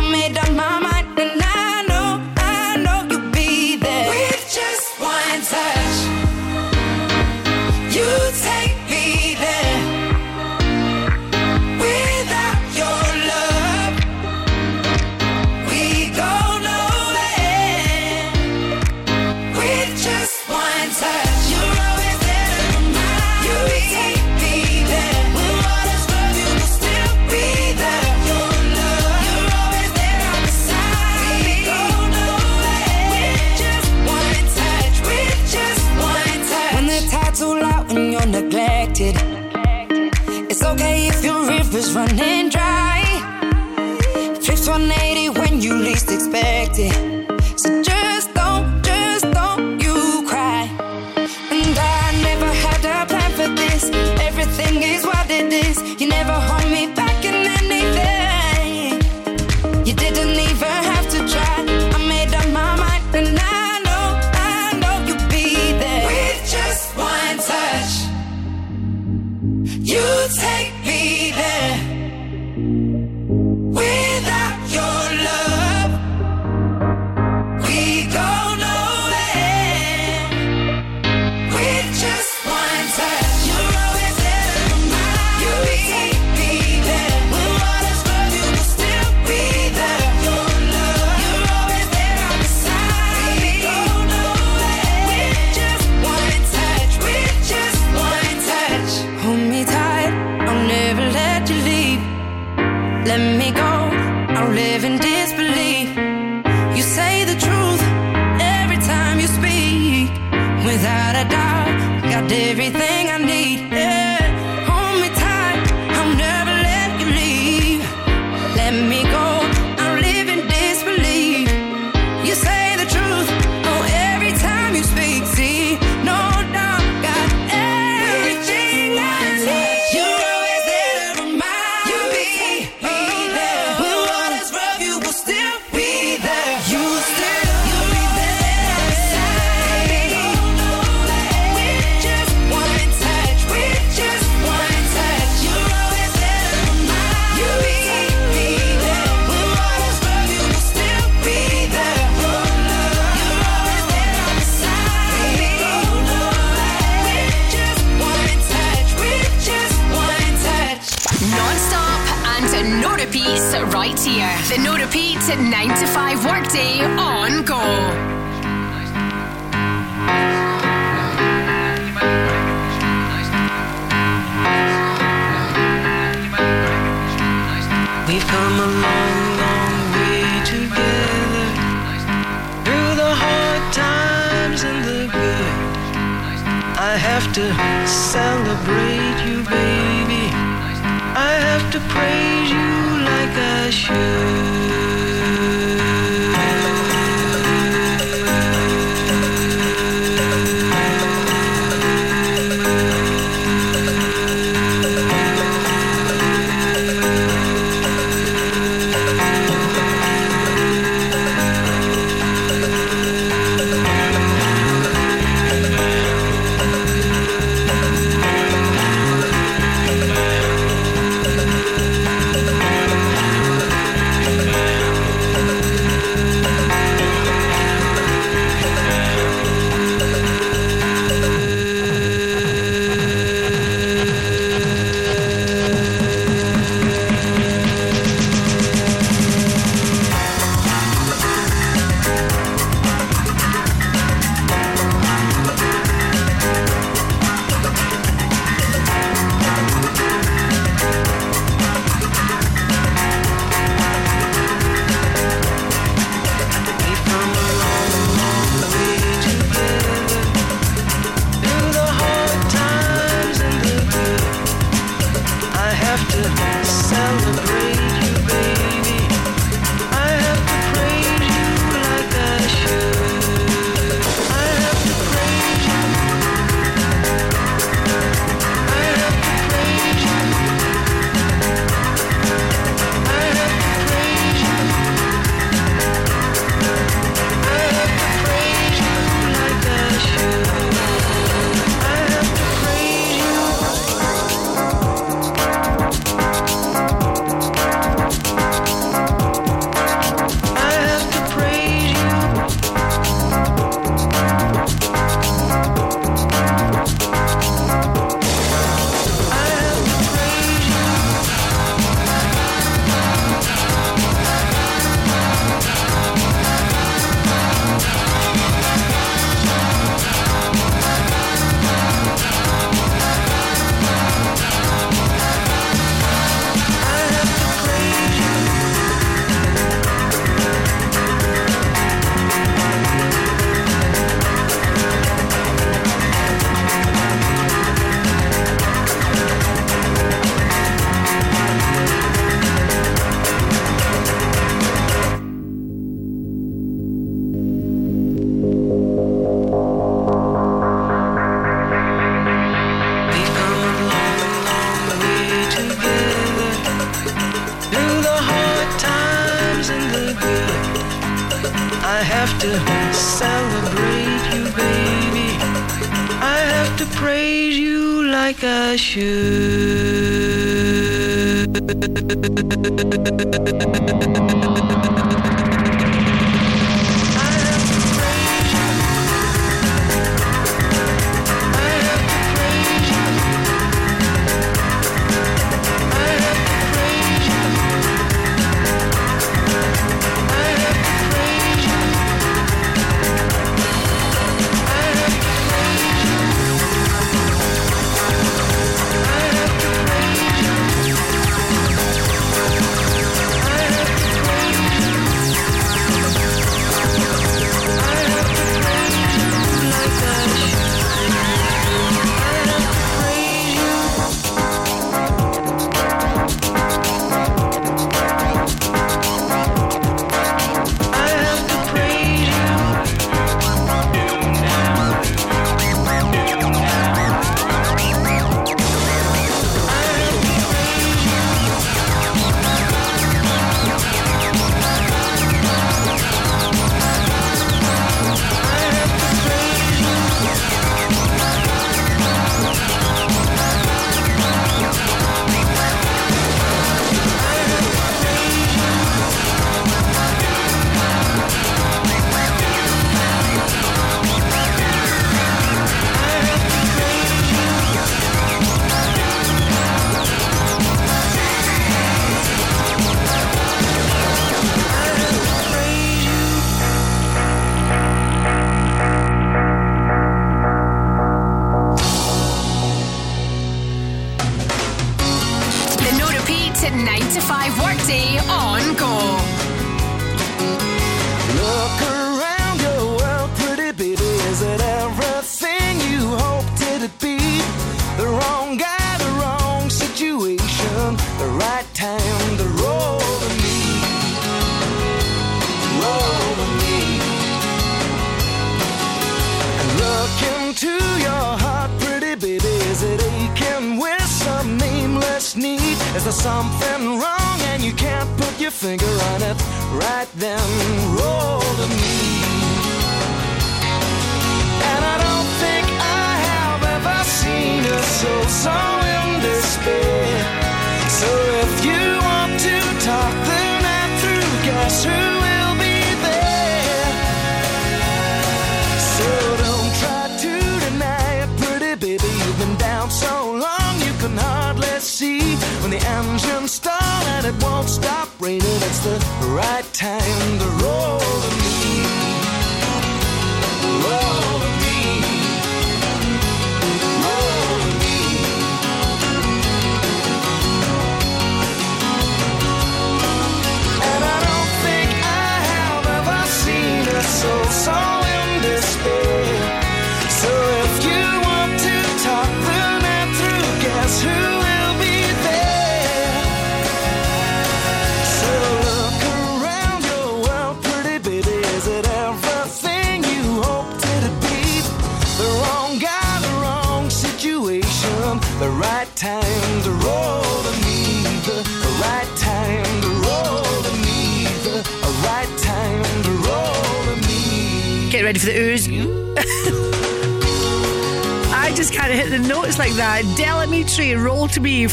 least expect it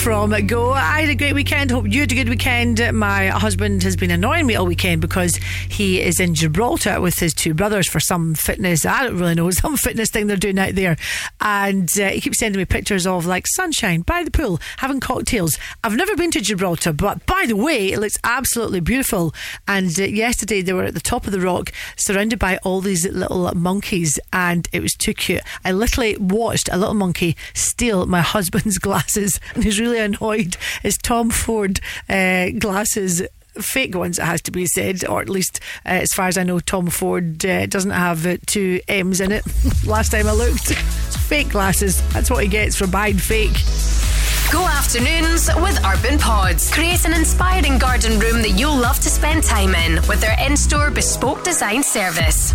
from Go. I had a great weekend. Hope you had a good weekend. My husband has been annoying me all weekend because he is in Gibraltar with his two brothers for some fitness. I don't really know some fitness thing they're doing out there, and uh, he keeps sending me pictures of like sunshine by the pool, having cocktails. I've never been to Gibraltar, but by the way, it looks absolutely beautiful. And uh, yesterday they were at the top of the rock, surrounded by all these little monkeys, and it was too cute. I literally watched a little monkey steal my husband's glasses, and he's really annoyed. His Tom Ford uh, glasses. Fake ones, it has to be said, or at least uh, as far as I know, Tom Ford uh, doesn't have uh, two M's in it. Last time I looked, it's fake glasses. That's what he gets for buying fake. Go afternoons with Urban Pods. Create an inspiring garden room that you'll love to spend time in with their in store bespoke design service.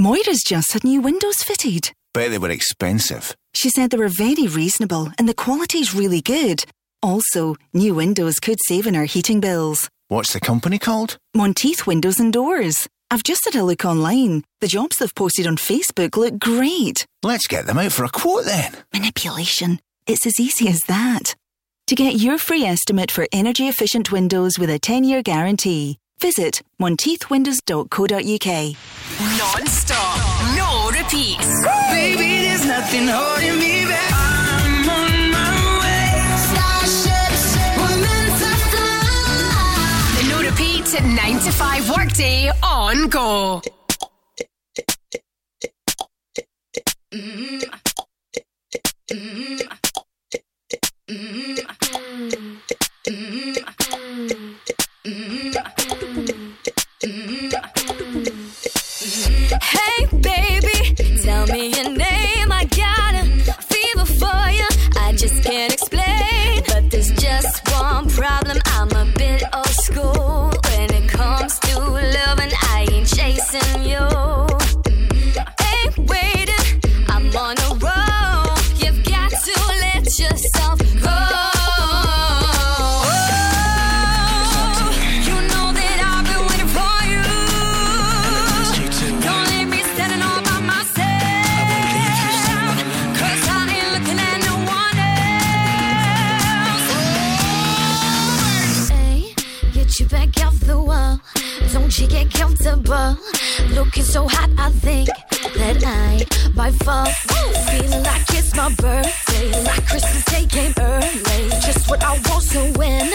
Moira's just had new windows fitted. Bet they were expensive. She said they were very reasonable and the quality's really good. Also, new windows could save in our heating bills. What's the company called? Monteith Windows and Doors. I've just had a look online. The jobs they've posted on Facebook look great. Let's get them out for a quote then. Manipulation. It's as easy as that. To get your free estimate for energy efficient windows with a 10 year guarantee, visit monteithwindows.co.uk. Non stop, no repeats. Baby, there's nothing holding me back. I'm on my way. Starships were meant to fly. The no repeat 9 to 5 workday on Go. Hey, So hot, I think that I might fall. Feeling like it's my birthday, like Christmas Day came early. Just what I want, so when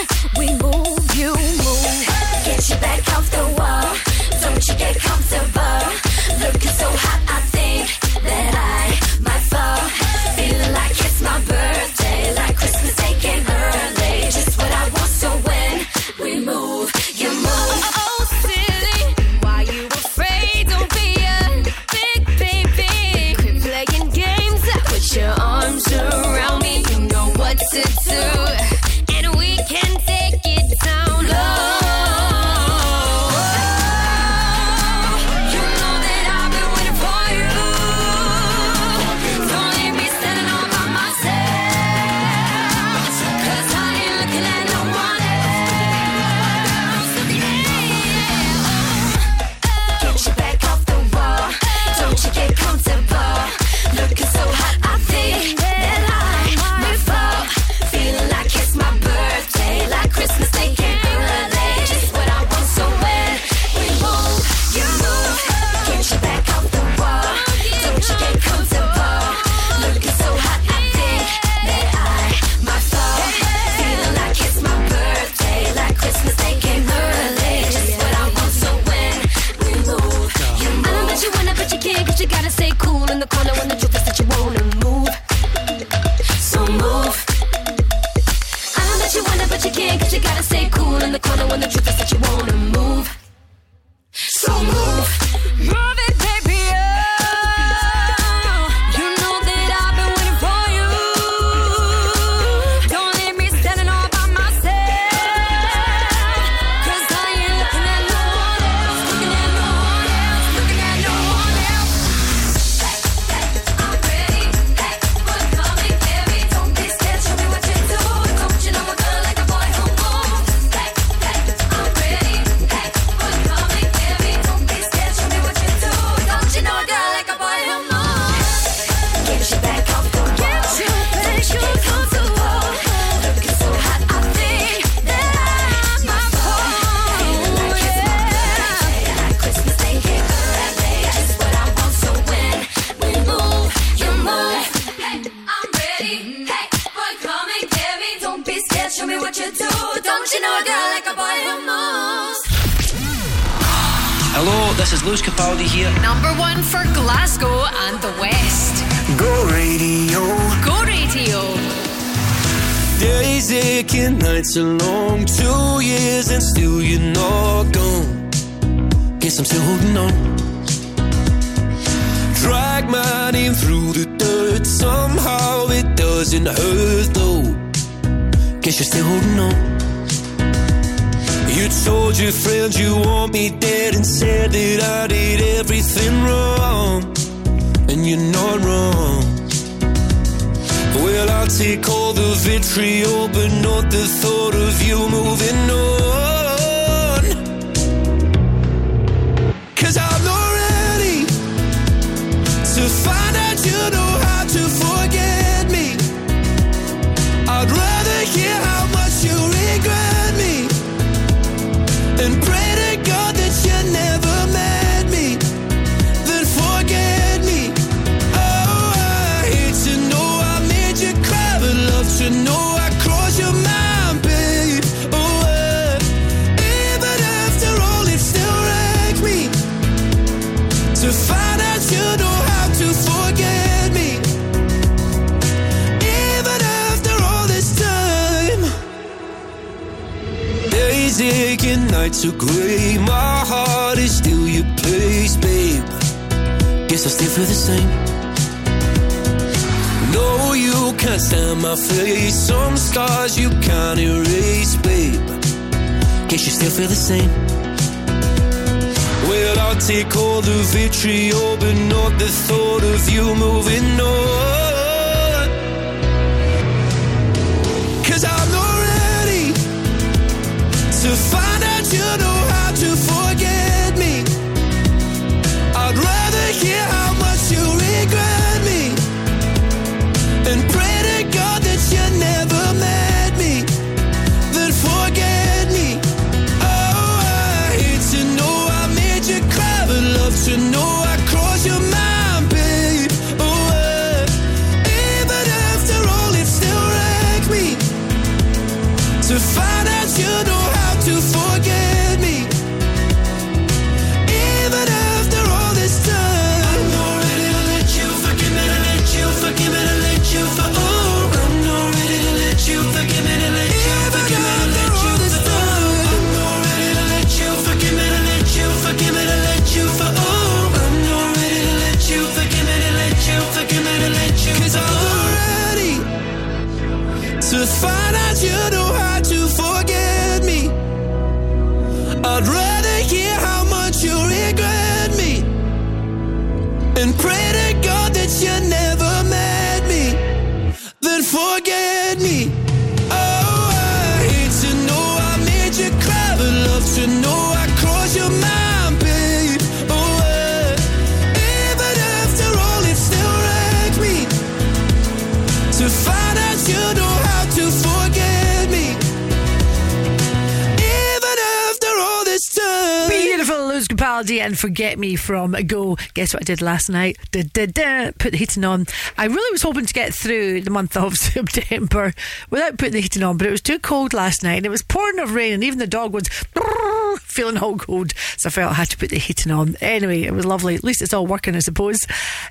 And Forget Me from Go. Guess what I did last night? Da, da, da, put the heating on. I really was hoping to get through the month of September without putting the heating on, but it was too cold last night and it was pouring of rain and even the dog was feeling all cold. So I felt I had to put the heating on. Anyway, it was lovely. At least it's all working, I suppose.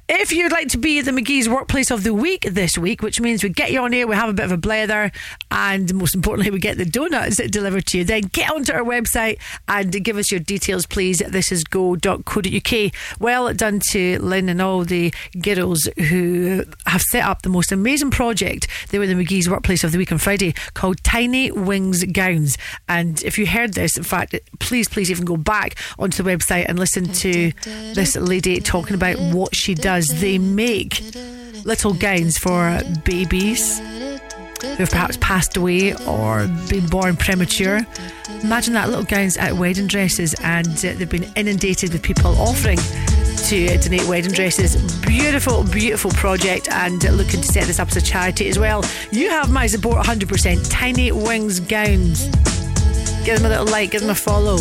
If you'd like to be the McKie's Workplace of the Week this week, which means we get you on here, we have a bit of a blather, and most importantly, we get the donuts delivered to you, then get onto our website and give us your details, please. This is go.co.uk. Well done to Lynn and all the girls who have set up the most amazing project. They were the McKie's Workplace of the Week on Friday called Tiny Wings Gowns. And if you heard this, in fact, please, please even go back onto the website and listen to this lady talking about what she does. They make little gowns for babies who've perhaps passed away or been born premature. Imagine that little gowns at wedding dresses, and uh, they've been inundated with people offering to uh, donate wedding dresses. Beautiful, beautiful project, and uh, looking to set this up as a charity as well. You have my support 100%. Tiny Wings Gowns. Give them a little like, give them a follow.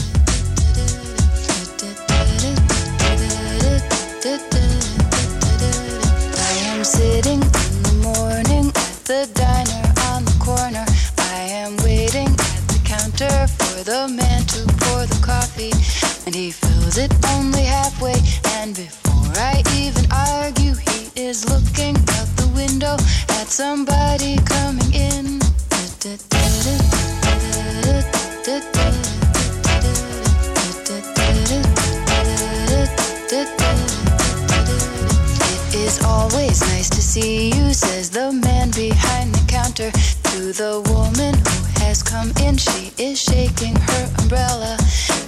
I am sitting in the morning at the diner the man to pour the coffee, and he fills it only halfway. And before I even argue, he is looking out the window at somebody coming in. It is always nice to see you, says the man behind the counter to the woman who has come in. She is shaking her umbrella,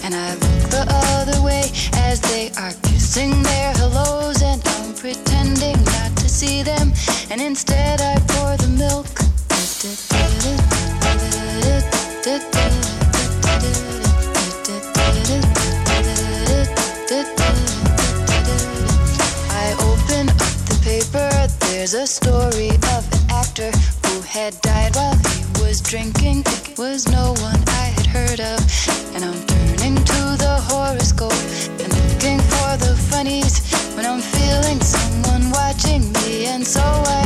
and I look the other way as they are kissing their hellos, and I'm pretending not to see them, and instead I pour the milk. I open up the paper. There's a story of an actor who had died while was drinking. Was no one I had heard of. And I'm turning to the horoscope and looking for the funnies when I'm feeling someone watching me. And so I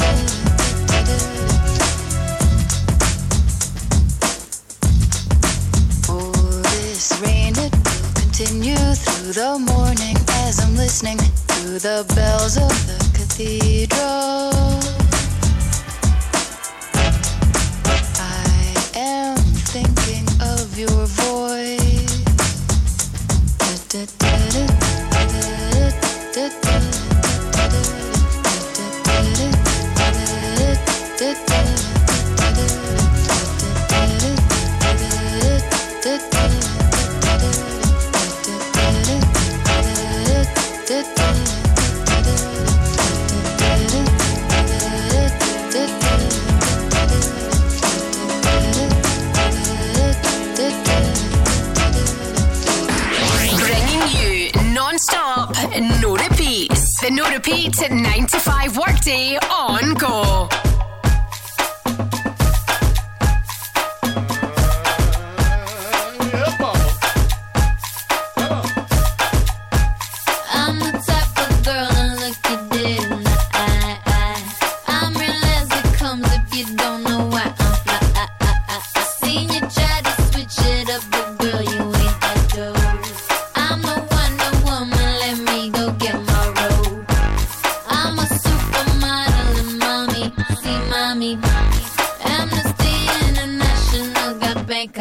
through the morning as I'm listening to the bells of the cathedral. I am thinking of your stop, no repeats. The no repeat 9 to 5 workday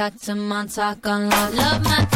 Talk to my talk on love. Love my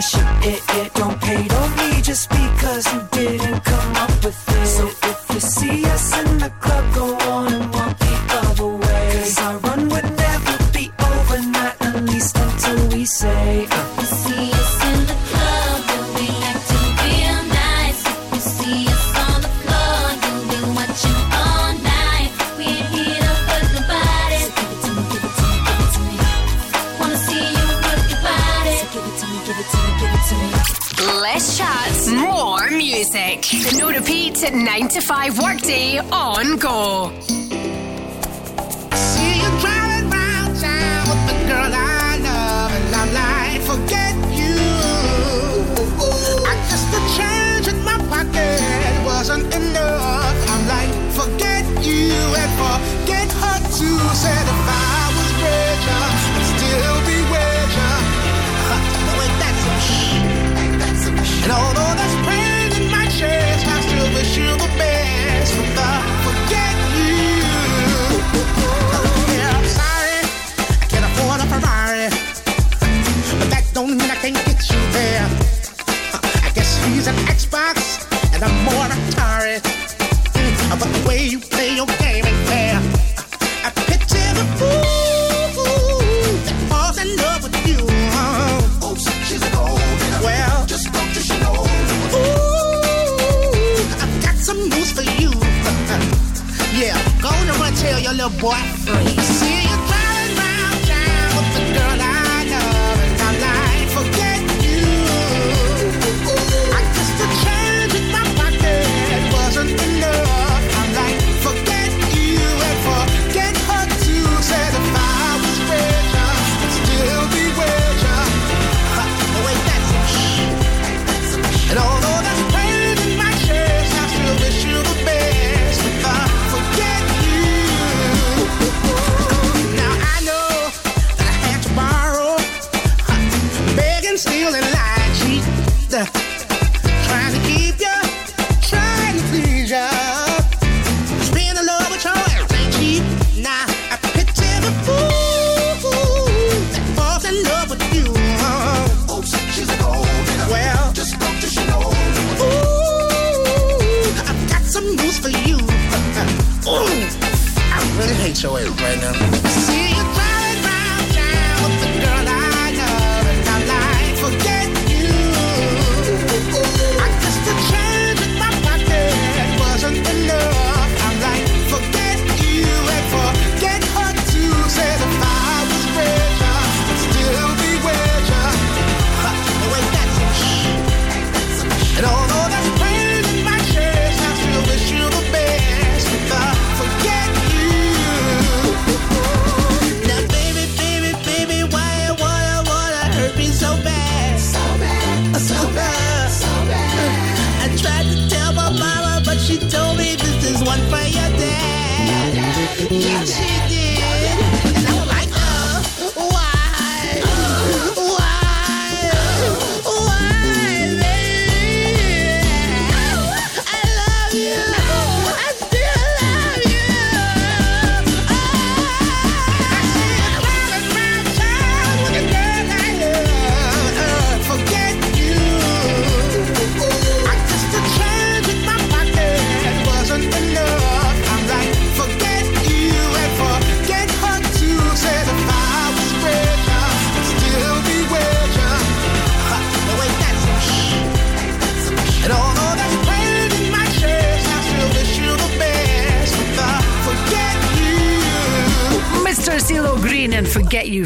my shit it.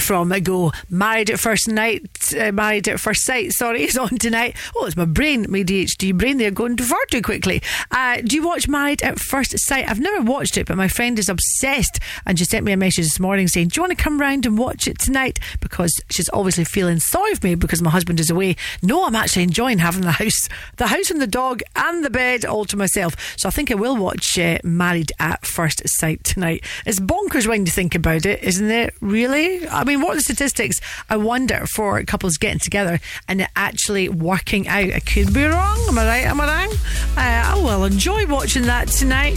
From Go. Married at First Night, uh, Married at First Sight, sorry, is on tonight. Oh, it's my brain, my ADHD brain They're going to far too quickly. Uh, do you watch Married at First Sight? I've never watched it, but my friend is obsessed and she sent me a message this morning saying, Do you want to come round and watch it tonight? Because she's obviously feeling sorry for me because my husband is away. No, I'm actually enjoying having the house, the house and the dog and the bed all to myself. So I think I will watch uh, Married at First Sight tonight. It's bonkers when you think about it, isn't it? Really? I mean, what are the statistics? I wonder for couples getting together and it actually working out. I could be wrong. Am I right? Am I wrong? Uh, I will enjoy watching that tonight.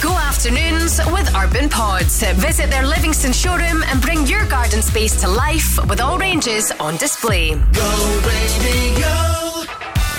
Go afternoons with Urban Pods. Visit their Livingston showroom and bring your garden space to life with all ranges on display. Go, baby, go.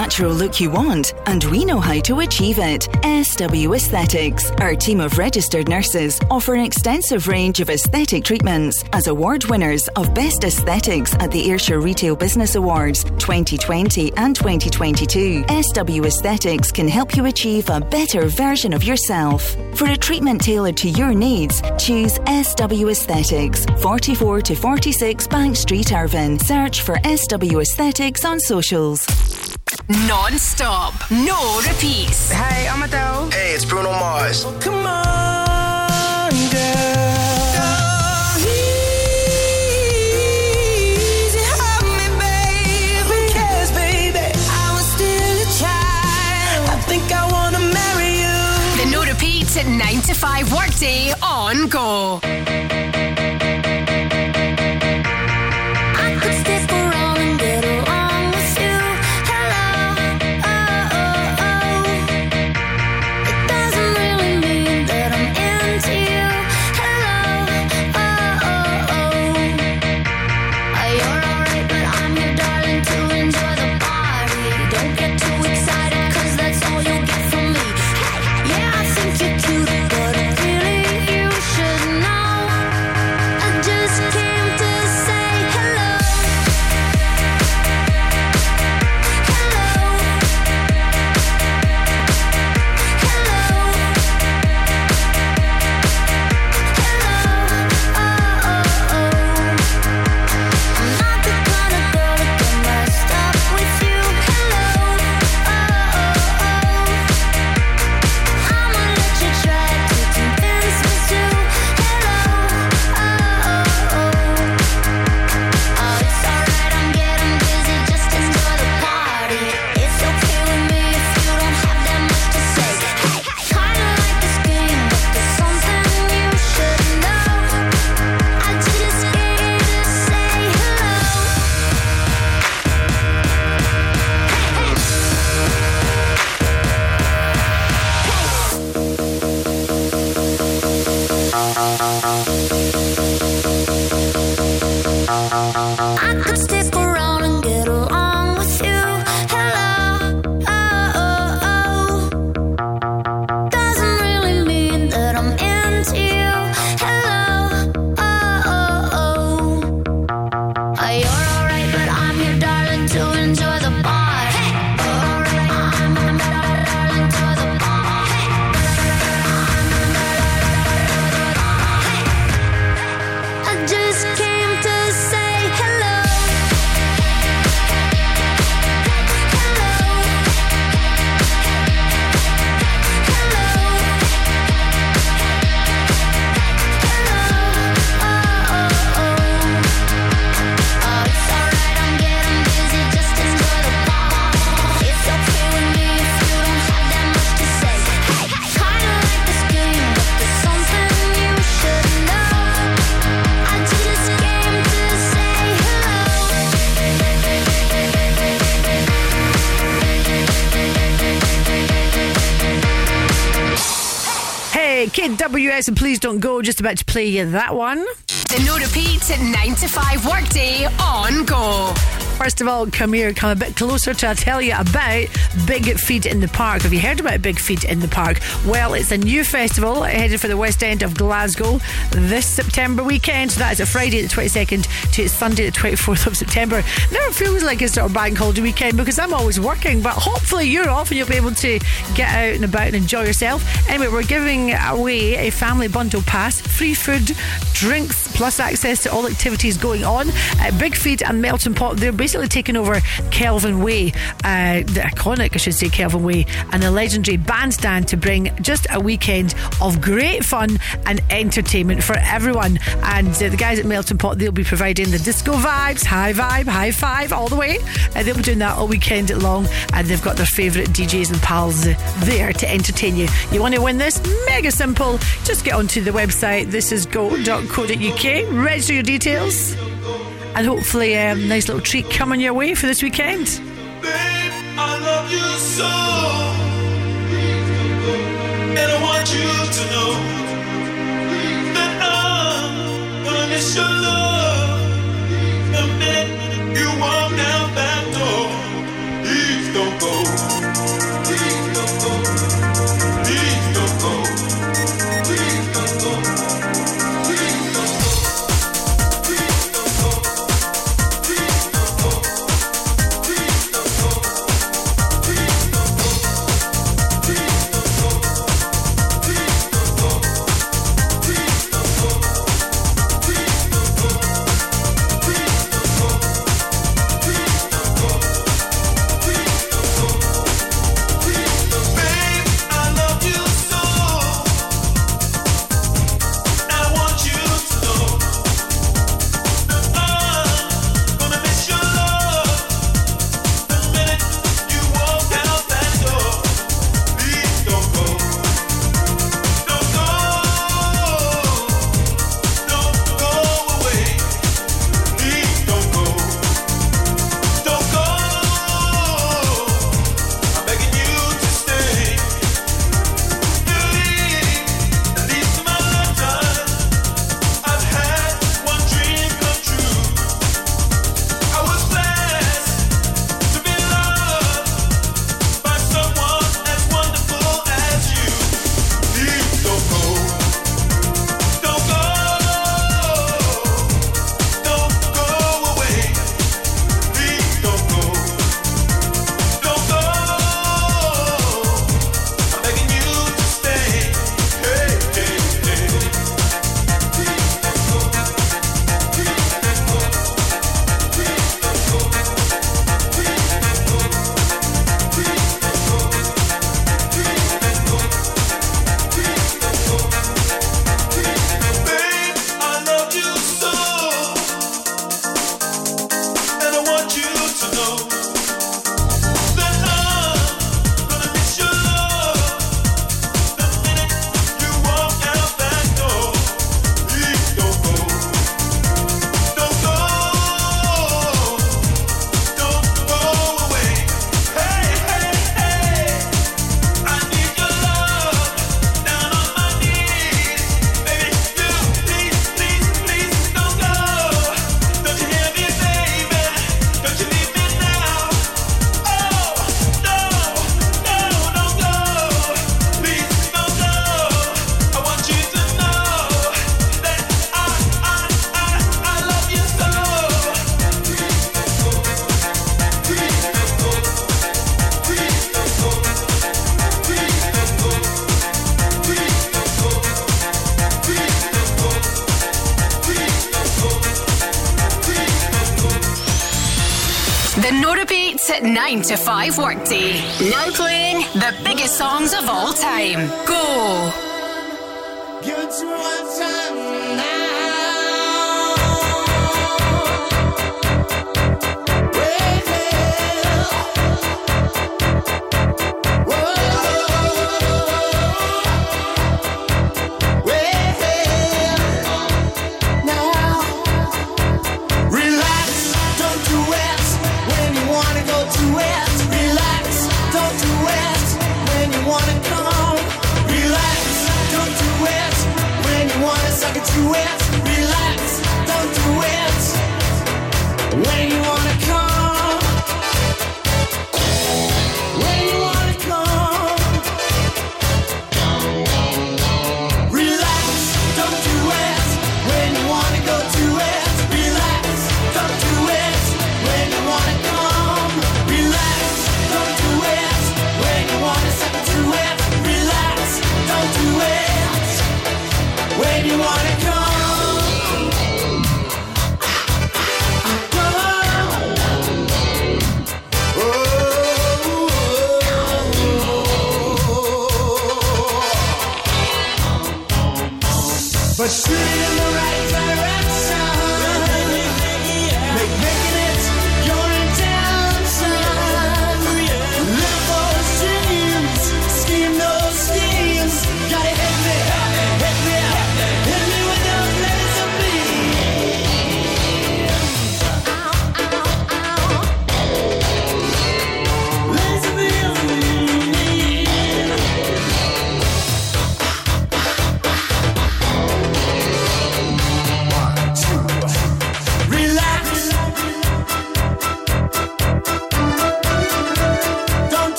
natural look you want, and we know how to achieve it. SW Aesthetics. Our team of registered nurses offer an extensive range of aesthetic treatments as award winners of Best Aesthetics at the Ayrshire Retail Business Awards 2020 and 2022. SW Aesthetics can help you achieve a better version of yourself. For a treatment tailored to your needs, choose SW Aesthetics, 44 to 46 Bank Street, Irvine. Search for SW Aesthetics on socials. Non stop, no repeats. Hey, I'm Adele. Hey, it's Bruno Mars. Oh, come on, girl. Go easy on me, babe. Who cares, baby? I was still a child. I think I wanna marry you. The no repeat 9 to 5 workday on go. KWS and Please Don't Go. Just about to play you that one. The no repeat 9 to 5 workday on go. First of all, come here, come a bit closer to tell you about Big Feed in the Park. Have you heard about Big Feed in the Park? Well, it's a new festival headed for the West End of Glasgow this September weekend. So that is a Friday the 22nd to Sunday the 24th of September. Never feels like it's sort of bank holiday weekend because I'm always working, but hopefully you're off and you'll be able to get out and about and enjoy yourself. Anyway, we're giving away a family bundle pass, free food, drinks, plus access to all activities going on. Uh, Big Feed and Melton Pot, they're basically taking over Kelvin Way, uh, the iconic, I should say, Kelvin Way, and the legendary bandstand to bring just a weekend of great fun and entertainment for everyone. And uh, the guys at Melton Pot, they'll be providing the disco vibes, high vibe, high five, all the way. And they'll be doing that all weekend long. And they've got their favourite DJs and pals uh, there to entertain you. You want to win this? Mega simple. Just get onto the website. This is go.co.uk okay? Register your details. And hopefully, a um, nice little treat coming your way for this weekend. Babe, you walk down that door, please don't go. 5 workday. Now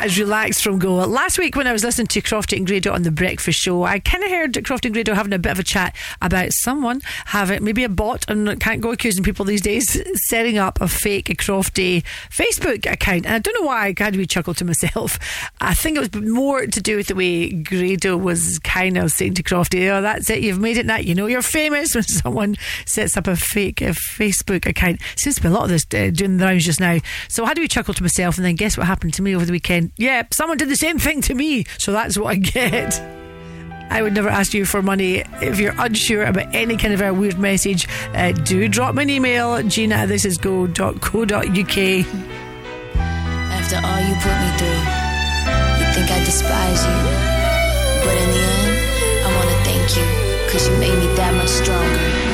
That is relaxed from Go. Last week, when I was listening to Crofty and Grado on the Breakfast Show, I kind of heard Crofty and Grado having a bit of a chat about someone having maybe a bot, and can't go accusing people these days, setting up a fake Crofty Facebook account. And I don't know why I had a wee chuckle to myself. I think it was more to do with the way Grado was kind of saying to Crofty, "Oh, that's it, you've made it now. You know you're famous." When someone sets up a fake Facebook account, seems to be a lot of this uh, doing the rounds just now. So how do we chuckle to myself? And then guess what happened to me over the weekend? Yeah, someone did the same thing to me. So that's what I get. I would never ask you for money. If you're unsure about any kind of a weird message, uh, do drop me an email. Gina at thisisgo.co.uk. After all you put me through, you think I despise you. But in the end, I wanna thank you, cause you made me that much stronger.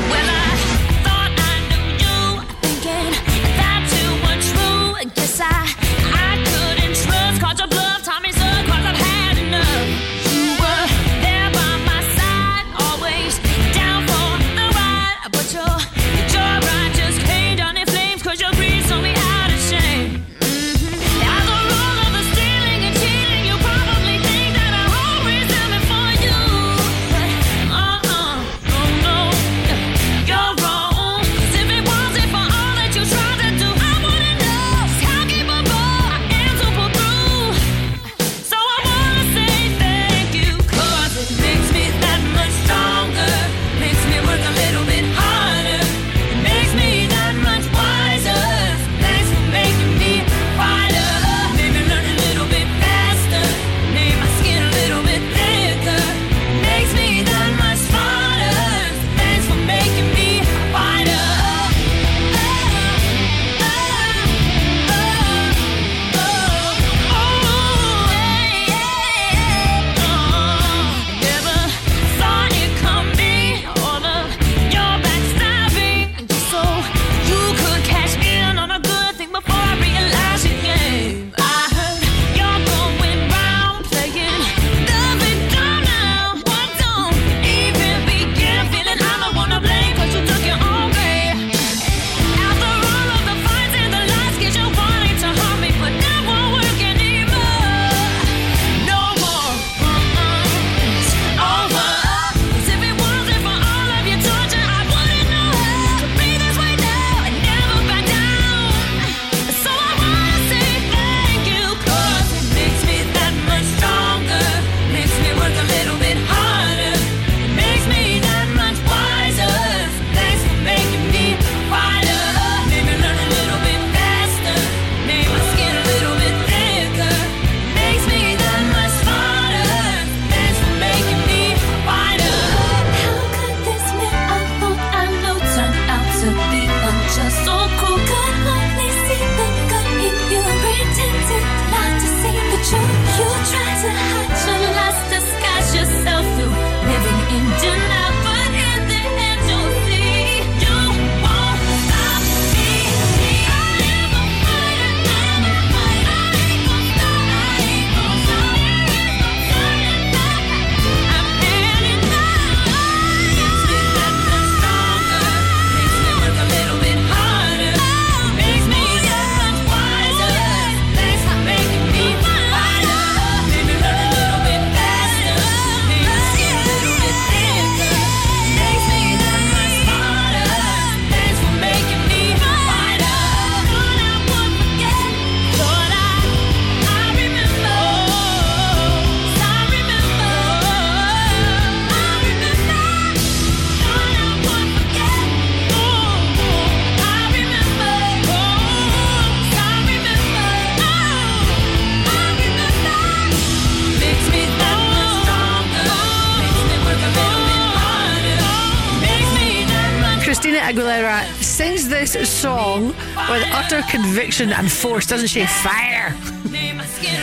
Utter conviction and force, doesn't she? Fire!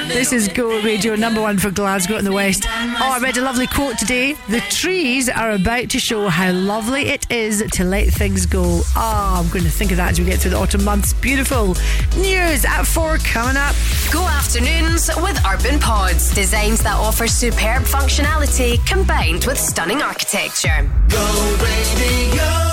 This is Go Radio number one for Glasgow in the West. Oh, I read a lovely quote today. The trees are about to show how lovely it is to let things go. Oh, I'm going to think of that as we get through the autumn months. Beautiful. News at four coming up. Go afternoons with Urban Pods, designs that offer superb functionality combined with stunning architecture. Go radio.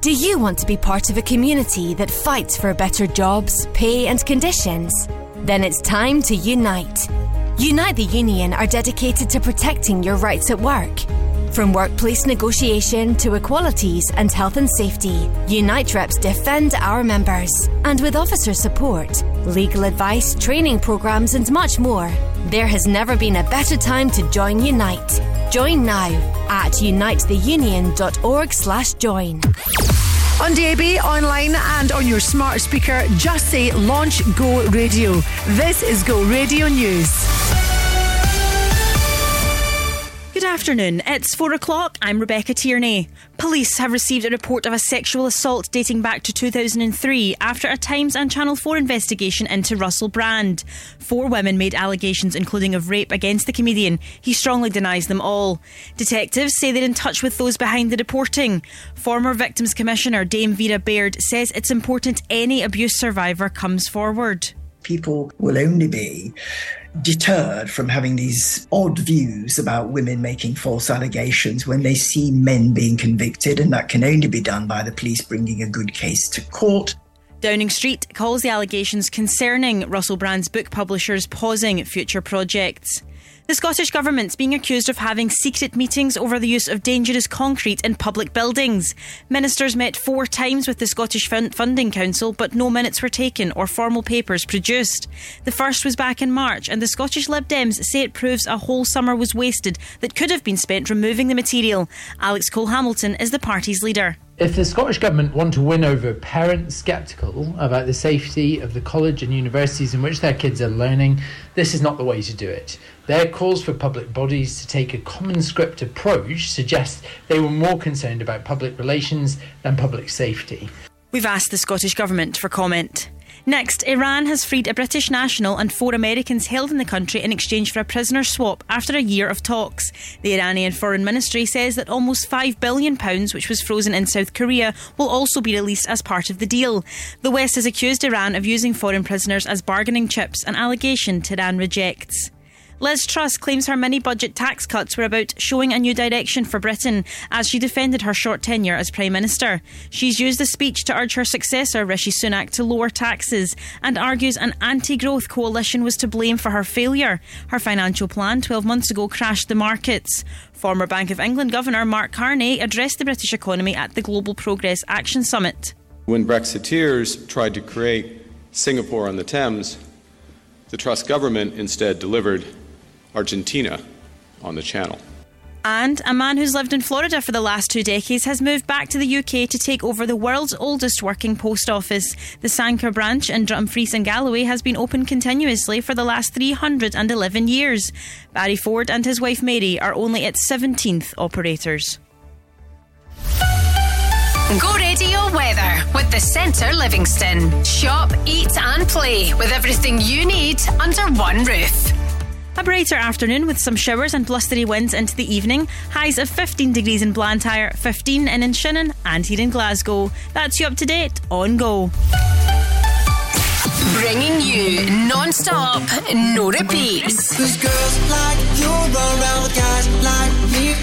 Do you want to be part of a community that fights for better jobs, pay, and conditions? Then it's time to unite. Unite the Union are dedicated to protecting your rights at work. From workplace negotiation to equalities and health and safety, Unite reps defend our members. And with officer support, legal advice, training programs, and much more, there has never been a better time to join Unite. Join now at unitetheunion.org/join. On DAB, online, and on your smart speaker, just say Launch Go Radio. This is Go Radio News. Good afternoon. It's four o'clock. I'm Rebecca Tierney. Police have received a report of a sexual assault dating back to 2003 after a Times and Channel 4 investigation into Russell Brand. Four women made allegations, including of rape, against the comedian. He strongly denies them all. Detectives say they're in touch with those behind the reporting. Former Victims Commissioner Dame Vera Baird says it's important any abuse survivor comes forward. people will only be deterred from having these odd views about women making false allegations when they see men being convicted, and that can only be done by the police bringing a good case to court. Downing Street calls the allegations concerning Russell Brand's book publishers pausing future projects. The Scottish Government's being accused of having secret meetings over the use of dangerous concrete in public buildings. Ministers met four times with the Scottish Fund- Funding Council, but no minutes were taken or formal papers produced. The first was back in March, and the Scottish Lib Dems say it proves a whole summer was wasted that could have been spent removing the material. Alex Cole Hamilton is the party's leader. If the Scottish Government want to win over parents sceptical about the safety of the college and universities in which their kids are learning, this is not the way to do it. Their calls for public bodies to take a common script approach suggest they were more concerned about public relations than public safety. We've asked the Scottish Government for comment. Next, Iran has freed a British national and four Americans held in the country in exchange for a prisoner swap after a year of talks. The Iranian Foreign Ministry says that almost £5 billion, which was frozen in South Korea, will also be released as part of the deal. The West has accused Iran of using foreign prisoners as bargaining chips, an allegation Tehran rejects. Liz Truss claims her mini budget tax cuts were about showing a new direction for Britain as she defended her short tenure as Prime Minister. She's used the speech to urge her successor, Rishi Sunak, to lower taxes and argues an anti growth coalition was to blame for her failure. Her financial plan 12 months ago crashed the markets. Former Bank of England Governor Mark Carney addressed the British economy at the Global Progress Action Summit. When Brexiteers tried to create Singapore on the Thames, the Truss government instead delivered Argentina on the Channel. And a man who's lived in Florida for the last two decades has moved back to the UK to take over the world's oldest working post office. The Sanquhar branch in Dumfries and Galloway has been open continuously for the last 311 years. Barry Ford and his wife Mary are only its 17th operators. Go radio weather with the Centre Livingston. Shop, eat, and play with everything you need under one roof. A brighter afternoon with some showers and blustery winds into the evening. Highs of 15 degrees in Blantyre, 15 in Inchinnan, and here in Glasgow. That's you up to date on Go. Bringing you non-stop, no repeats. Cause girls like you run around with guys like me.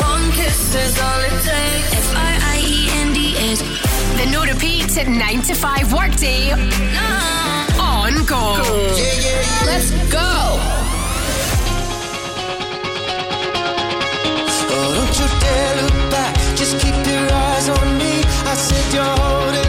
One kiss is all it takes. F-I-I-E-N-D-S. The no repeats at 9 to 5 workday. On Go. Let's go. Look back. Just keep your eyes on me. I said you're holding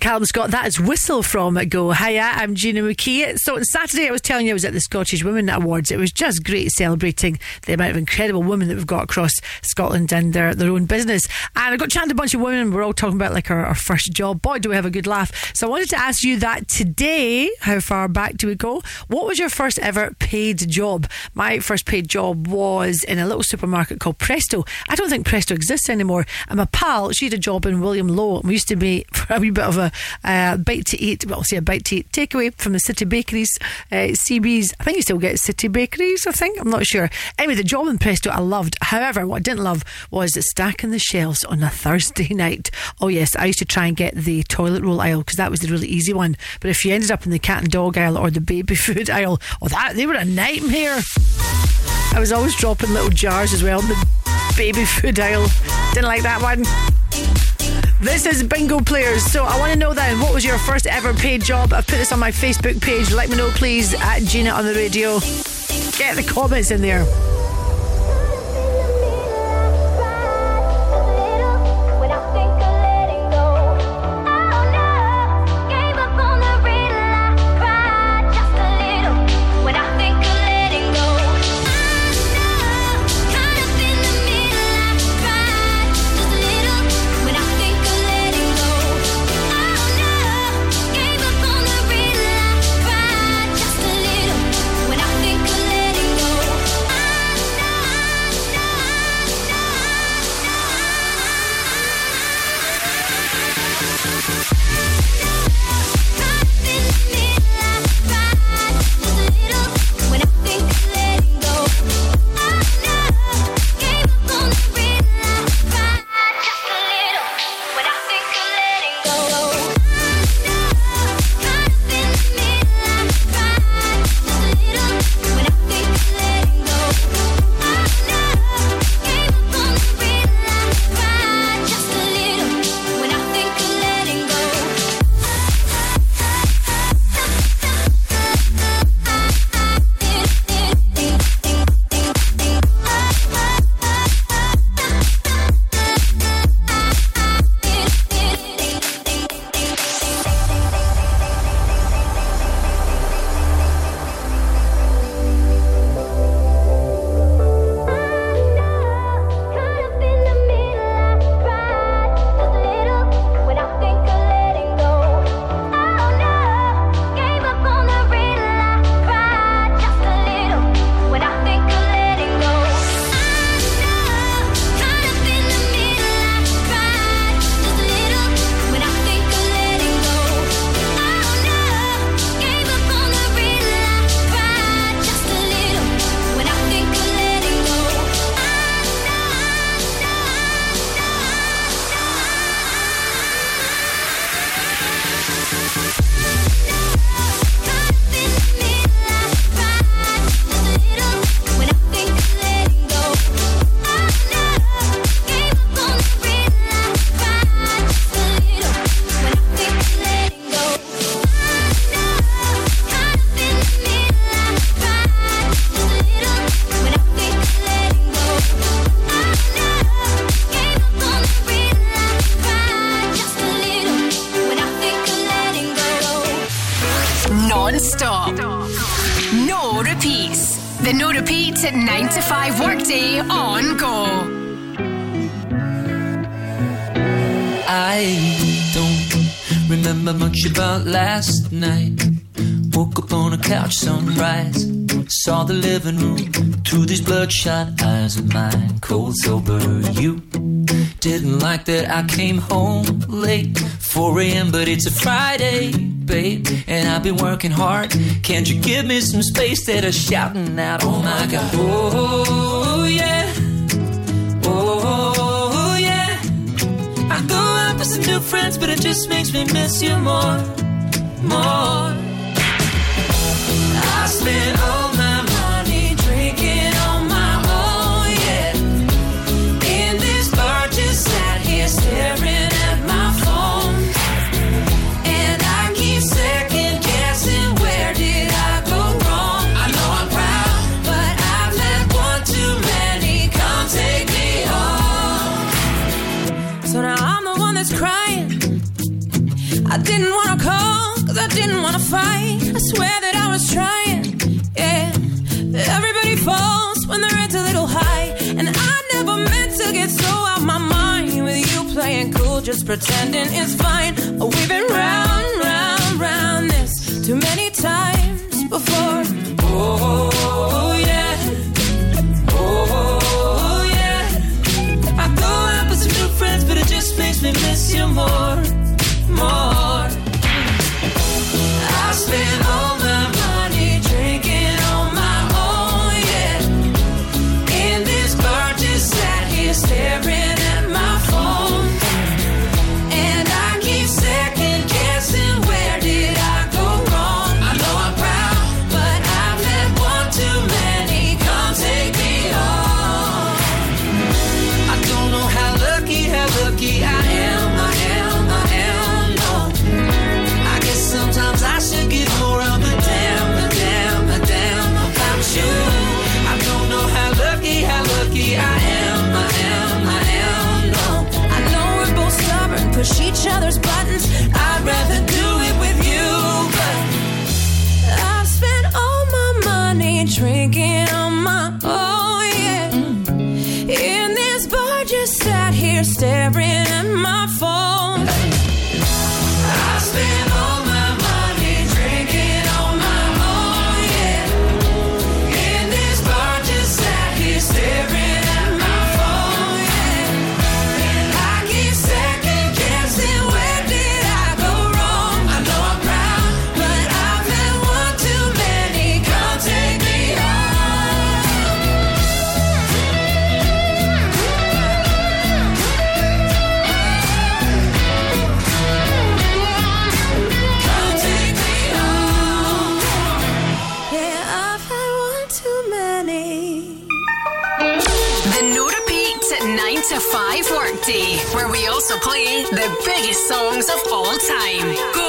Jax Jones, Callum Scott. That is Whistle from Go. Hiya, I'm Gina McKie. So on Saturday, I was telling you I was at the Scottish Women Awards. It was just great celebrating the amount of incredible women that we've got across Scotland and their, their own business. And I got chatting to a bunch of women. We're all talking about like our, our first job. Boy, do we have a good laugh. So I wanted to ask you that today. How far back do we go? What was your first ever paid job? My first paid job was in a little supermarket called Presto. I don't think Presto exists anymore. And my pal, she had a job in William Low. And we used to be a wee bit of a uh, bite to eat, well, say a bite to eat takeaway from the city bakeries, uh, CBs. I think you still get city bakeries, I think. I'm not sure. Anyway, the job in Presto I loved. However, what I didn't love was stacking the shelves on a Thursday night. Oh, yes, I used to try and get the toilet roll aisle because that was the really easy one. But if you ended up in the cat and dog aisle or the baby food aisle, oh, that they were a nightmare. I was always dropping little jars as well in the baby food aisle. Didn't like that one. This is Bingo Players. So I want to know then, what was your first ever paid job? I've put this on my Facebook page. Let me know, please, at Gina on the radio. Get the comments in there. It's a Friday, babe. And I've been working hard. Can't you give me some space that are shouting out? Oh my god. Oh, yeah. Oh, yeah. I go out with some new friends, but it just makes me miss you more, more. I spent just pretending it's fine. Oh, we've been round, round, round this too many times before. Oh, yeah. Oh, yeah. I go out with some new friends, but it just makes me miss you more, more. biggest songs of all time.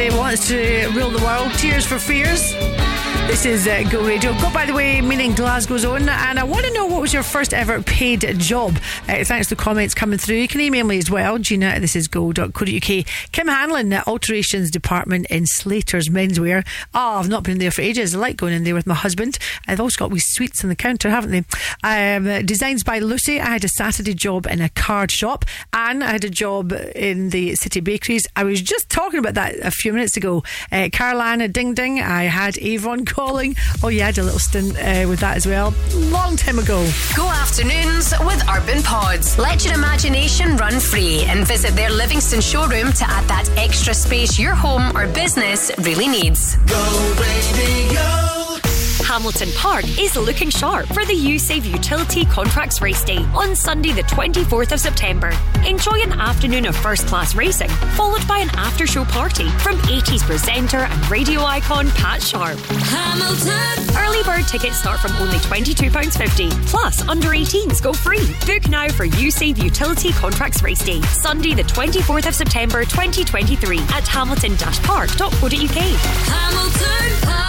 Everybody wants to rule the world. Tears for Fears. This is uh, Go Radio. Go, by the way, meaning Glasgow's own. And I want to know what was your first ever paid job? Uh, thanks to the comments coming through. You can email me as well, Gina this is go.co.uk. Kim Hanlon, uh, alterations department in Slater's Menswear. Oh, I've not been there for ages. I like going in there with my husband. They've also got wee sweets on the counter, haven't they? Um, designs by Lucy. I had a Saturday job in a card shop. And I had a job in the city bakeries. I was just talking about that a few minutes ago. Uh, Caroline, Ding Ding. I had Avon calling. Oh, yeah, I had a little stint uh, with that as well. Long time ago. Go afternoons with Urban Pods. Let your imagination run free and visit their Livingston showroom to add that extra space your home or business really needs. Go radio. Hamilton Park is looking sharp for the USAVE Utility Contracts Race Day on Sunday, the 24th of September. Enjoy an afternoon of first class racing, followed by an after show party from 80s presenter and radio icon Pat Sharp. Hamilton. Early bird tickets start from only £22.50, plus under 18s go free. Book now for USAVE Utility Contracts Race Day, Sunday, the 24th of September 2023 at hamilton-park.co.uk. Hamilton Park.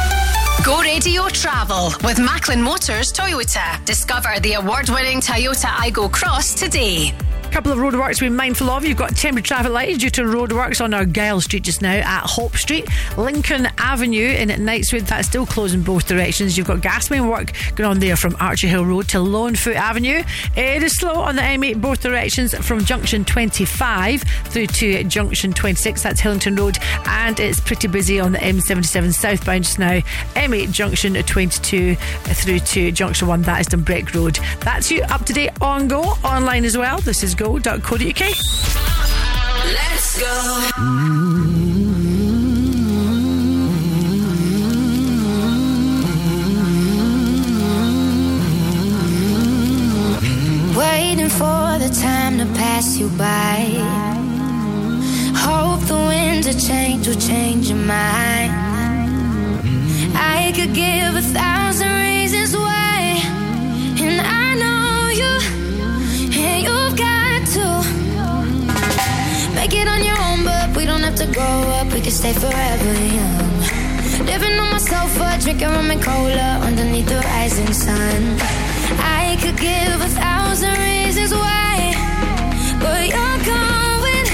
Go Radio Travel with Macklin Motors Toyota. Discover the award winning Toyota Aygo Cross today. Couple of roadworks to be mindful of. You've got temporary traffic lights due to roadworks on Argyle Street just now at Hope Street. Lincoln Avenue in Knightswood, that's still closed in both directions. You've got gas main work going on there from Archerhill Road to Lonefoot Avenue. It is slow on the M8 both directions from junction 25 through to junction 26. That's Hillington Road. And it's pretty busy on the M77 southbound just now. M8 junction 22 through to junction 1. That is Dumbreck Road. That's you up to date on Go online as well. This is go.co.uk. Let's go. Waiting for the time to pass you by. Hope the winds of change will change your mind. I could give a thousand reasons why, it on your own. But we don't have to grow up; we can stay forever young. Living on my sofa, drinking rum and cola underneath the rising sun. I could give a thousand reasons why, but you're going,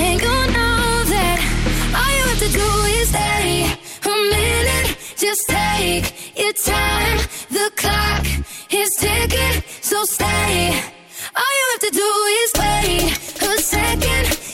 and you know that all you have to do is stay a minute. Just take your time. The clock is ticking, so stay. All you have to do is wait a second.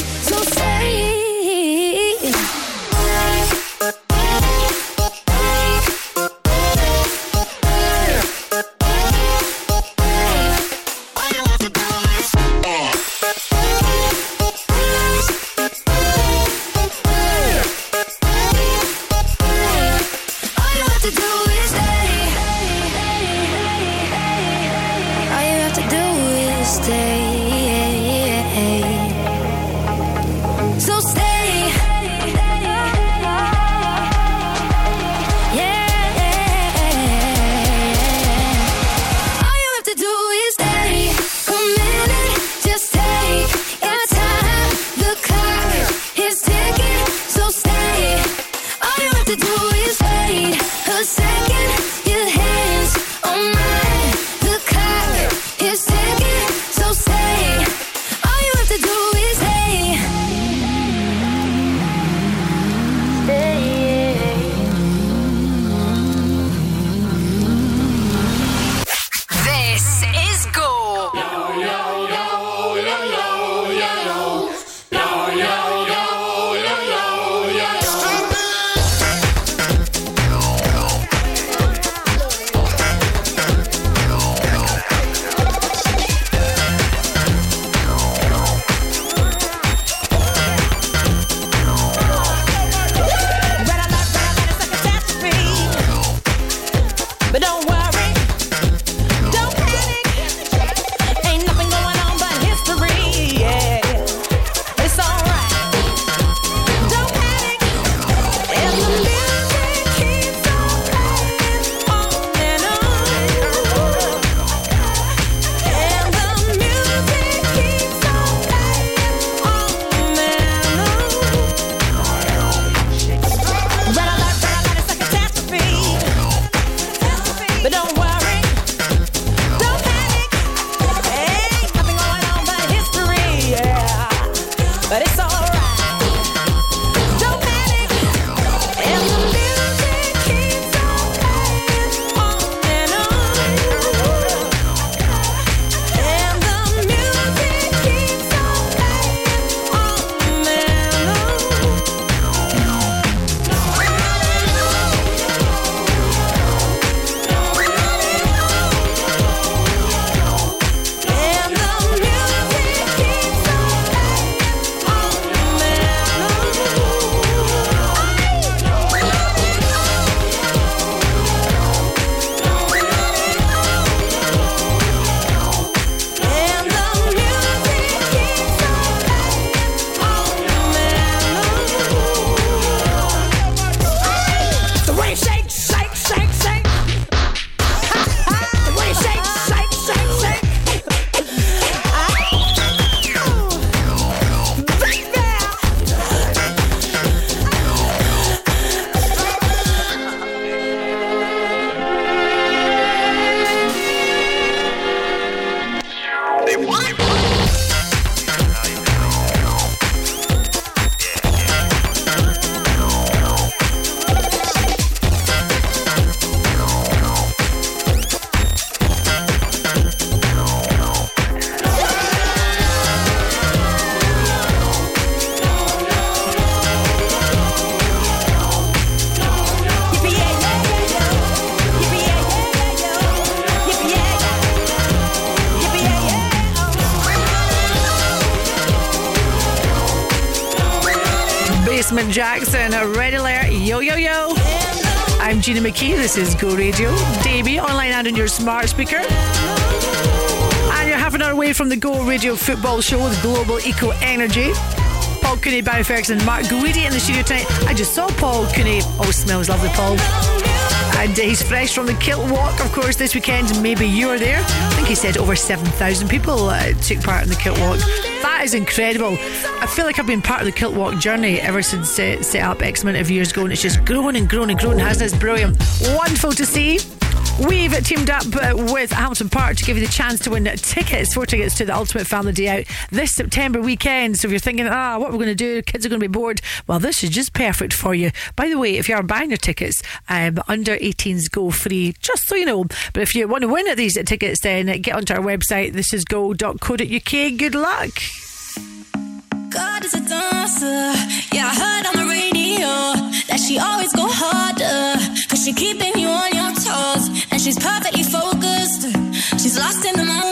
This is Go Radio, DB, online and on your smart speaker. And you're half an hour away from the Go Radio football show with Global Eco Energy. Paul Cooney, Barry Ferguson, Mark Guidi in the studio tonight. I just saw Paul Cooney. Oh, smells lovely, Paul. And he's fresh from the Kilt Walk, of course, this weekend. Maybe you are there. I think he said over 7,000 people uh, took part in the Kilt Walk. That is incredible. I feel like I've been part of the Kiltwalk journey ever since it set up X amount of years ago, and it's just grown and grown and grown, hasn't it? It's brilliant. Wonderful to see. We've teamed up uh, with Hampton Park to give you the chance to win tickets, four tickets to the Ultimate Family Day Out this September weekend. So if you're thinking, ah, what we're going to do, kids are going to be bored, well, this is just perfect for you. By the way, if you are buying your tickets, um, under 18s go free so you know. But if you want to win at these tickets, then get onto our website, this is thisisgo.co.uk. Good luck. God is a dancer. Yeah, I heard on the radio that she always go harder. Cause she keeping you on your toes. And she's perfectly focused. She's lost in the moment.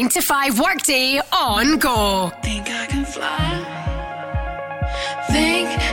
9 to 5 workday on go. Think I can fly. Think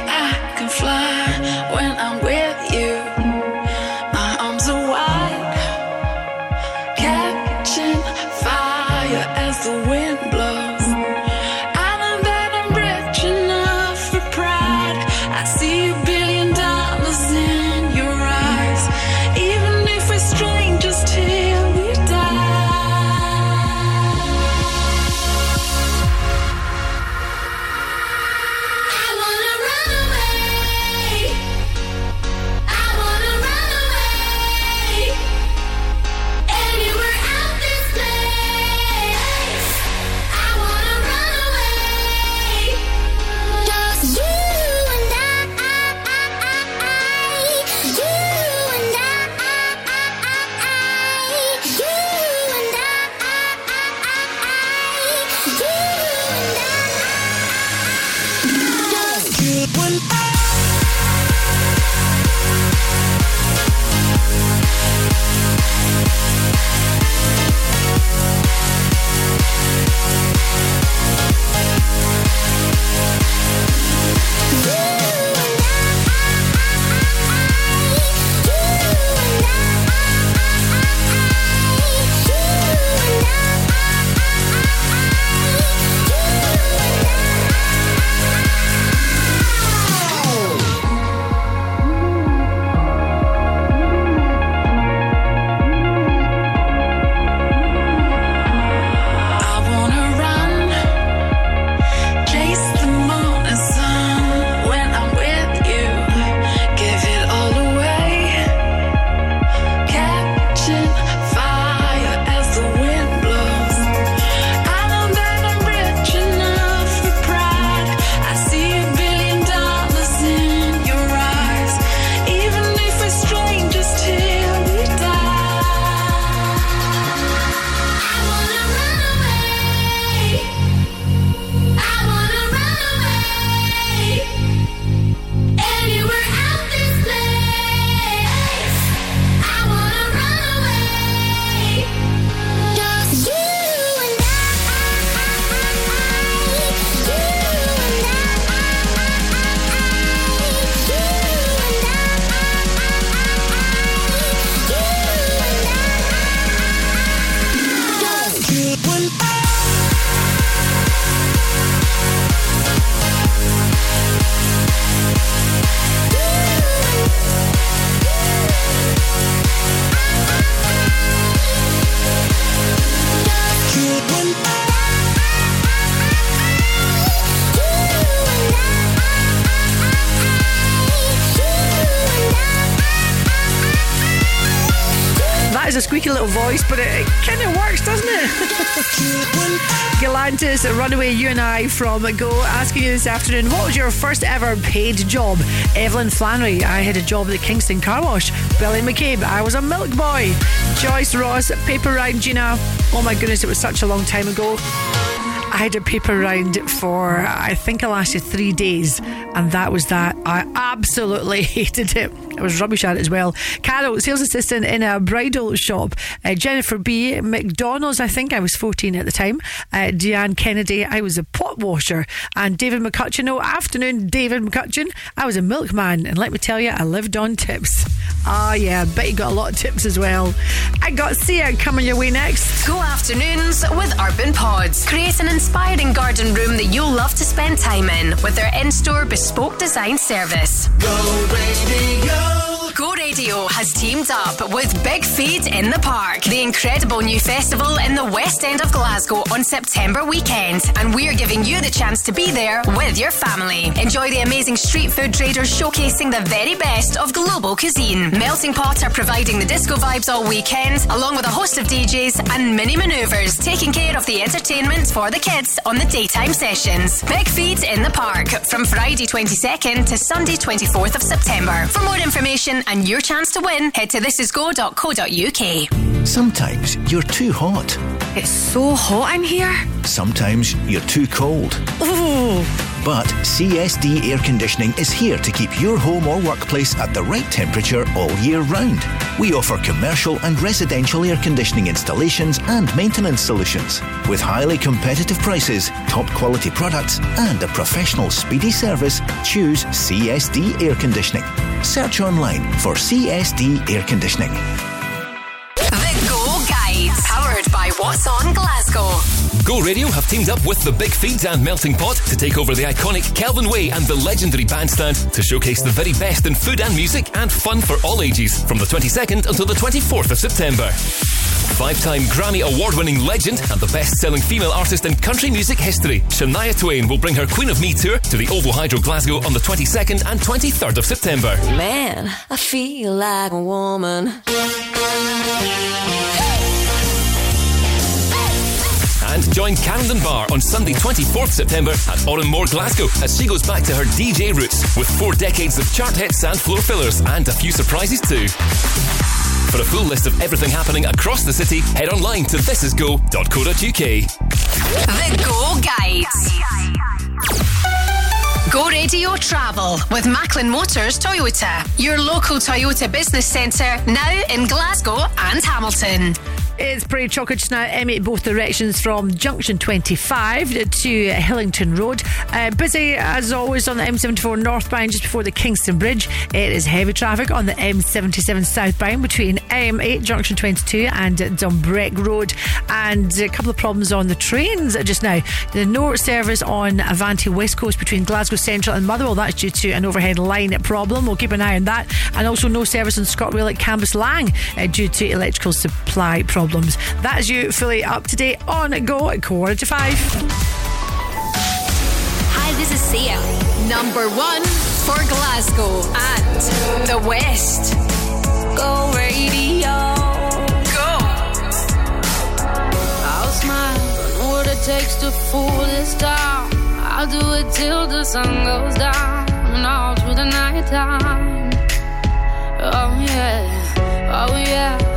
You from Go, asking you this afternoon, what was your first ever paid job? Evelyn Flannery, I had a job at the Kingston Car Wash. Billy McCabe, I was a milk boy. Joyce Ross, paper round, Gina. Oh my goodness, it was such a long time ago. I had a paper round for I think it lasted three days, and that was that. I absolutely hated it. I was rubbish at it as well. Carol, sales assistant in a bridal shop. Uh, Jennifer B. McDonald's, I think I was 14 at the time. Uh, Deanne Kennedy, I was a washer. And David McCutcheon, oh, afternoon, David McCutcheon, I was a milkman. And let me tell you, I lived on tips. Ah, yeah, bet you got a lot of tips as well. I got Sia coming your way next. Go afternoons with Urban Pods. Create an inspiring garden room that you'll love to spend time in with their in store bespoke design service. Go radio. Go Radio has teamed up with Big Feed in the Park, the incredible new festival in the West End of Glasgow on September weekend. And we're giving you the chance to be there with your family. Enjoy the amazing street food traders showcasing the very best of global cuisine. Melting Pot are providing the disco vibes all weekend, along with a host of DJs and mini manoeuvres, taking care of the entertainment for the kids on the daytime sessions. Big Feed in the Park from Friday 22nd to Sunday 24th of September. For more information and your chance to win, head to thisisgo.co.uk. Sometimes you're too hot. It's so hot in here. Sometimes you're too cold. Ooh. But CSD Air Conditioning is here to keep your home or workplace at the right temperature all year round. We offer commercial and residential air conditioning installations and maintenance solutions. With highly competitive prices, top quality products, and a professional speedy service, choose CSD Air Conditioning. Search online for CSD Air Conditioning. The Go Guide, powered by What's On Glasgow. Go Radio have teamed up with the Big Feeds and Melting Pot to take over the iconic Kelvin Way and the legendary bandstand to showcase the very best in food and music and fun for all ages from the 22nd until the 24th of September. Five time Grammy award winning legend and the best selling female artist in country music history, Shania Twain will bring her Queen of Me tour to the OVO Hydro Glasgow on the 22nd and 23rd of September. Man, I feel like a woman. Join Camden Bar on Sunday, 24th September at Oran Mor, Glasgow, as she goes back to her DJ roots with four decades of chart hits and floor fillers, and a few surprises too. For a full list of everything happening across the city, head online to thisisgo.co.uk. The Go Guide. Go Radio Travel with Macklin Motors Toyota, your local Toyota business centre now in Glasgow and Hamilton. It's pretty chocolate just now, M8 both directions from junction 25 to Hillington Road. Uh, busy as always on the M74 northbound just before the Kingston Bridge. It is heavy traffic on the M77 southbound between M8 junction 22 and Dumbreck Road. And a couple of problems on the trains just now. The no service on Avanti West Coast between Glasgow Central and Motherwell. That's due to an overhead line problem. We'll keep an eye on that. And also no service on ScotRail at Cambuslang uh, due to electrical supply problems. That is you fully up to date on Go at quarter to five. Hi, this is Sia. Number one for Glasgow and the West. Go Radio. Takes to fool this town. I'll do it till the sun goes down and all through the night time. Oh yeah, oh yeah.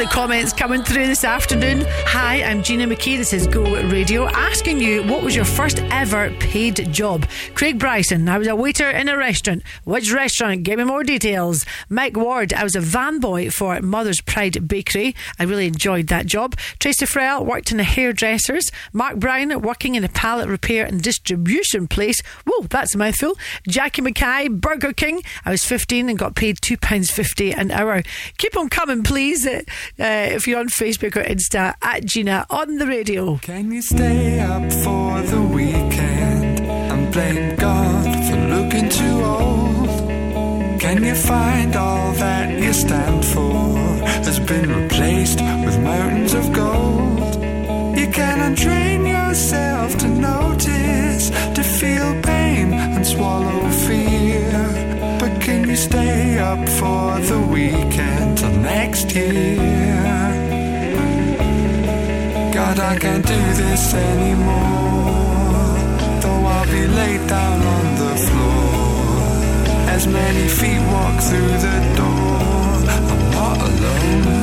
the comments coming through this afternoon. Hi, I'm Gina McKie. This is Go Radio. Asking you, what was your first ever paid job? Craig Bryson, I was a waiter in a restaurant. Which restaurant? Give me more details. Mike Ward, I was a van boy for Mother's Pride Bakery. I really enjoyed that job. Tracy Frell worked in a hairdressers. Mark Brown, working in a pallet repair and distribution place. Whoa, that's a mouthful. Jackie Mackay, Burger King. I was 15 and got paid £2.50 an hour. Keep on coming, please. Uh, if you're on Facebook or Insta, at Gina on the radio. Can you stay up for the weekend and blame God for looking too old? Can you find all that you stand for has been replaced with mountains of gold? You can untrain yourself to notice, to feel pain and swallow fear. Stay up for the weekend till next year? God, I can't do this anymore. Though I'll be laid down on the floor. As many feet walk through the door, I'm not alone.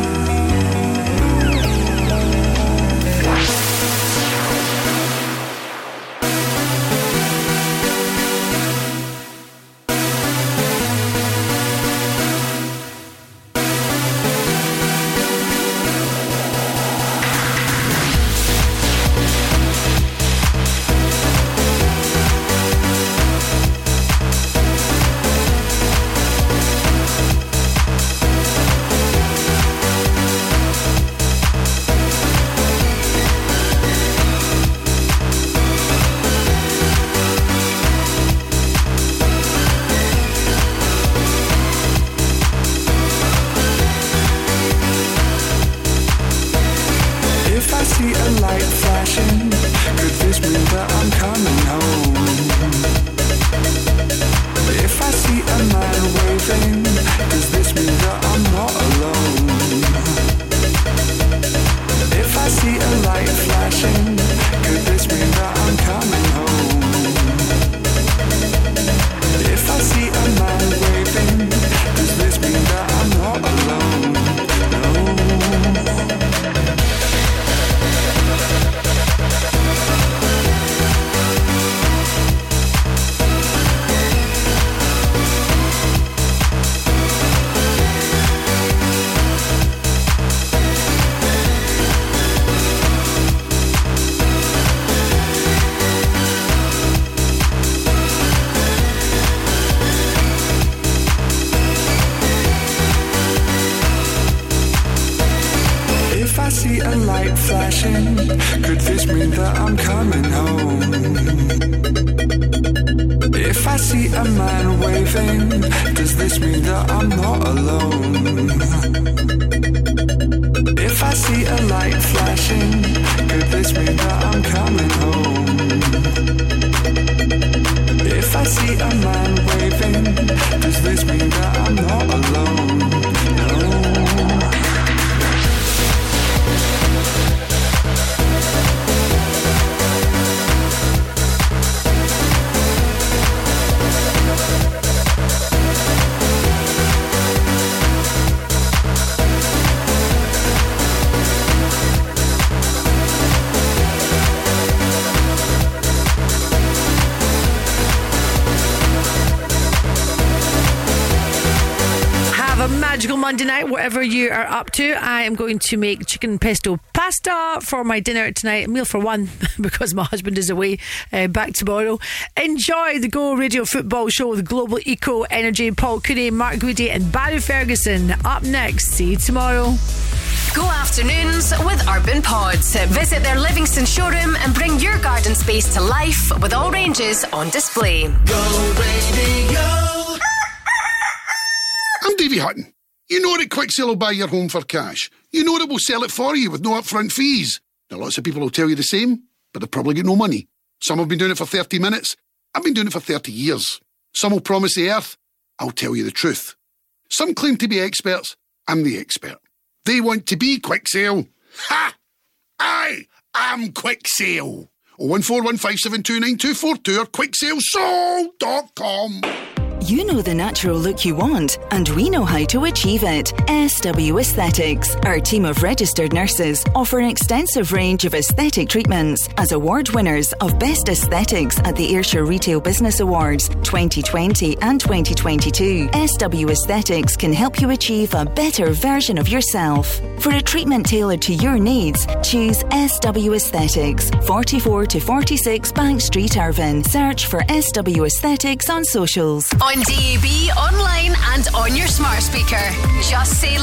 Whatever you are up to. I am going to make chicken pesto pasta for my dinner tonight, a meal for one, because my husband is away uh, back tomorrow. Enjoy the Go Radio Football Show with Global Eco Energy, Paul Cooney, Mark Goody, and Barry Ferguson. Up next. See you tomorrow. Go afternoons with Urban Pods. Visit their Livingston showroom and bring your garden space to life with all ranges on display. Go Radio. I'm Davy Hutton. Quicksale will buy your home for cash. You know that we'll sell it for you with no upfront fees. Now, lots of people will tell you the same, but they've probably got no money. Some have been doing it for 30 minutes. I've been doing it for 30 years. Some will promise the earth. I'll tell you the truth. Some claim to be experts. I'm the expert. They want to be Quicksale. Ha! I am Quicksale. 01415729242 or quicksalesold.com. You know the natural look you want, and we know how to achieve it. SW Aesthetics. Our team of registered nurses offer an extensive range of aesthetic treatments as award winners of Best Aesthetics at the Ayrshire Retail Business Awards 2020 and 2022. SW Aesthetics can help you achieve a better version of yourself. For a treatment tailored to your needs, choose SW Aesthetics, 44 to 46 Bank Street, Irvine. Search for SW Aesthetics on socials. DAB, online, and on your smart speaker. Just say.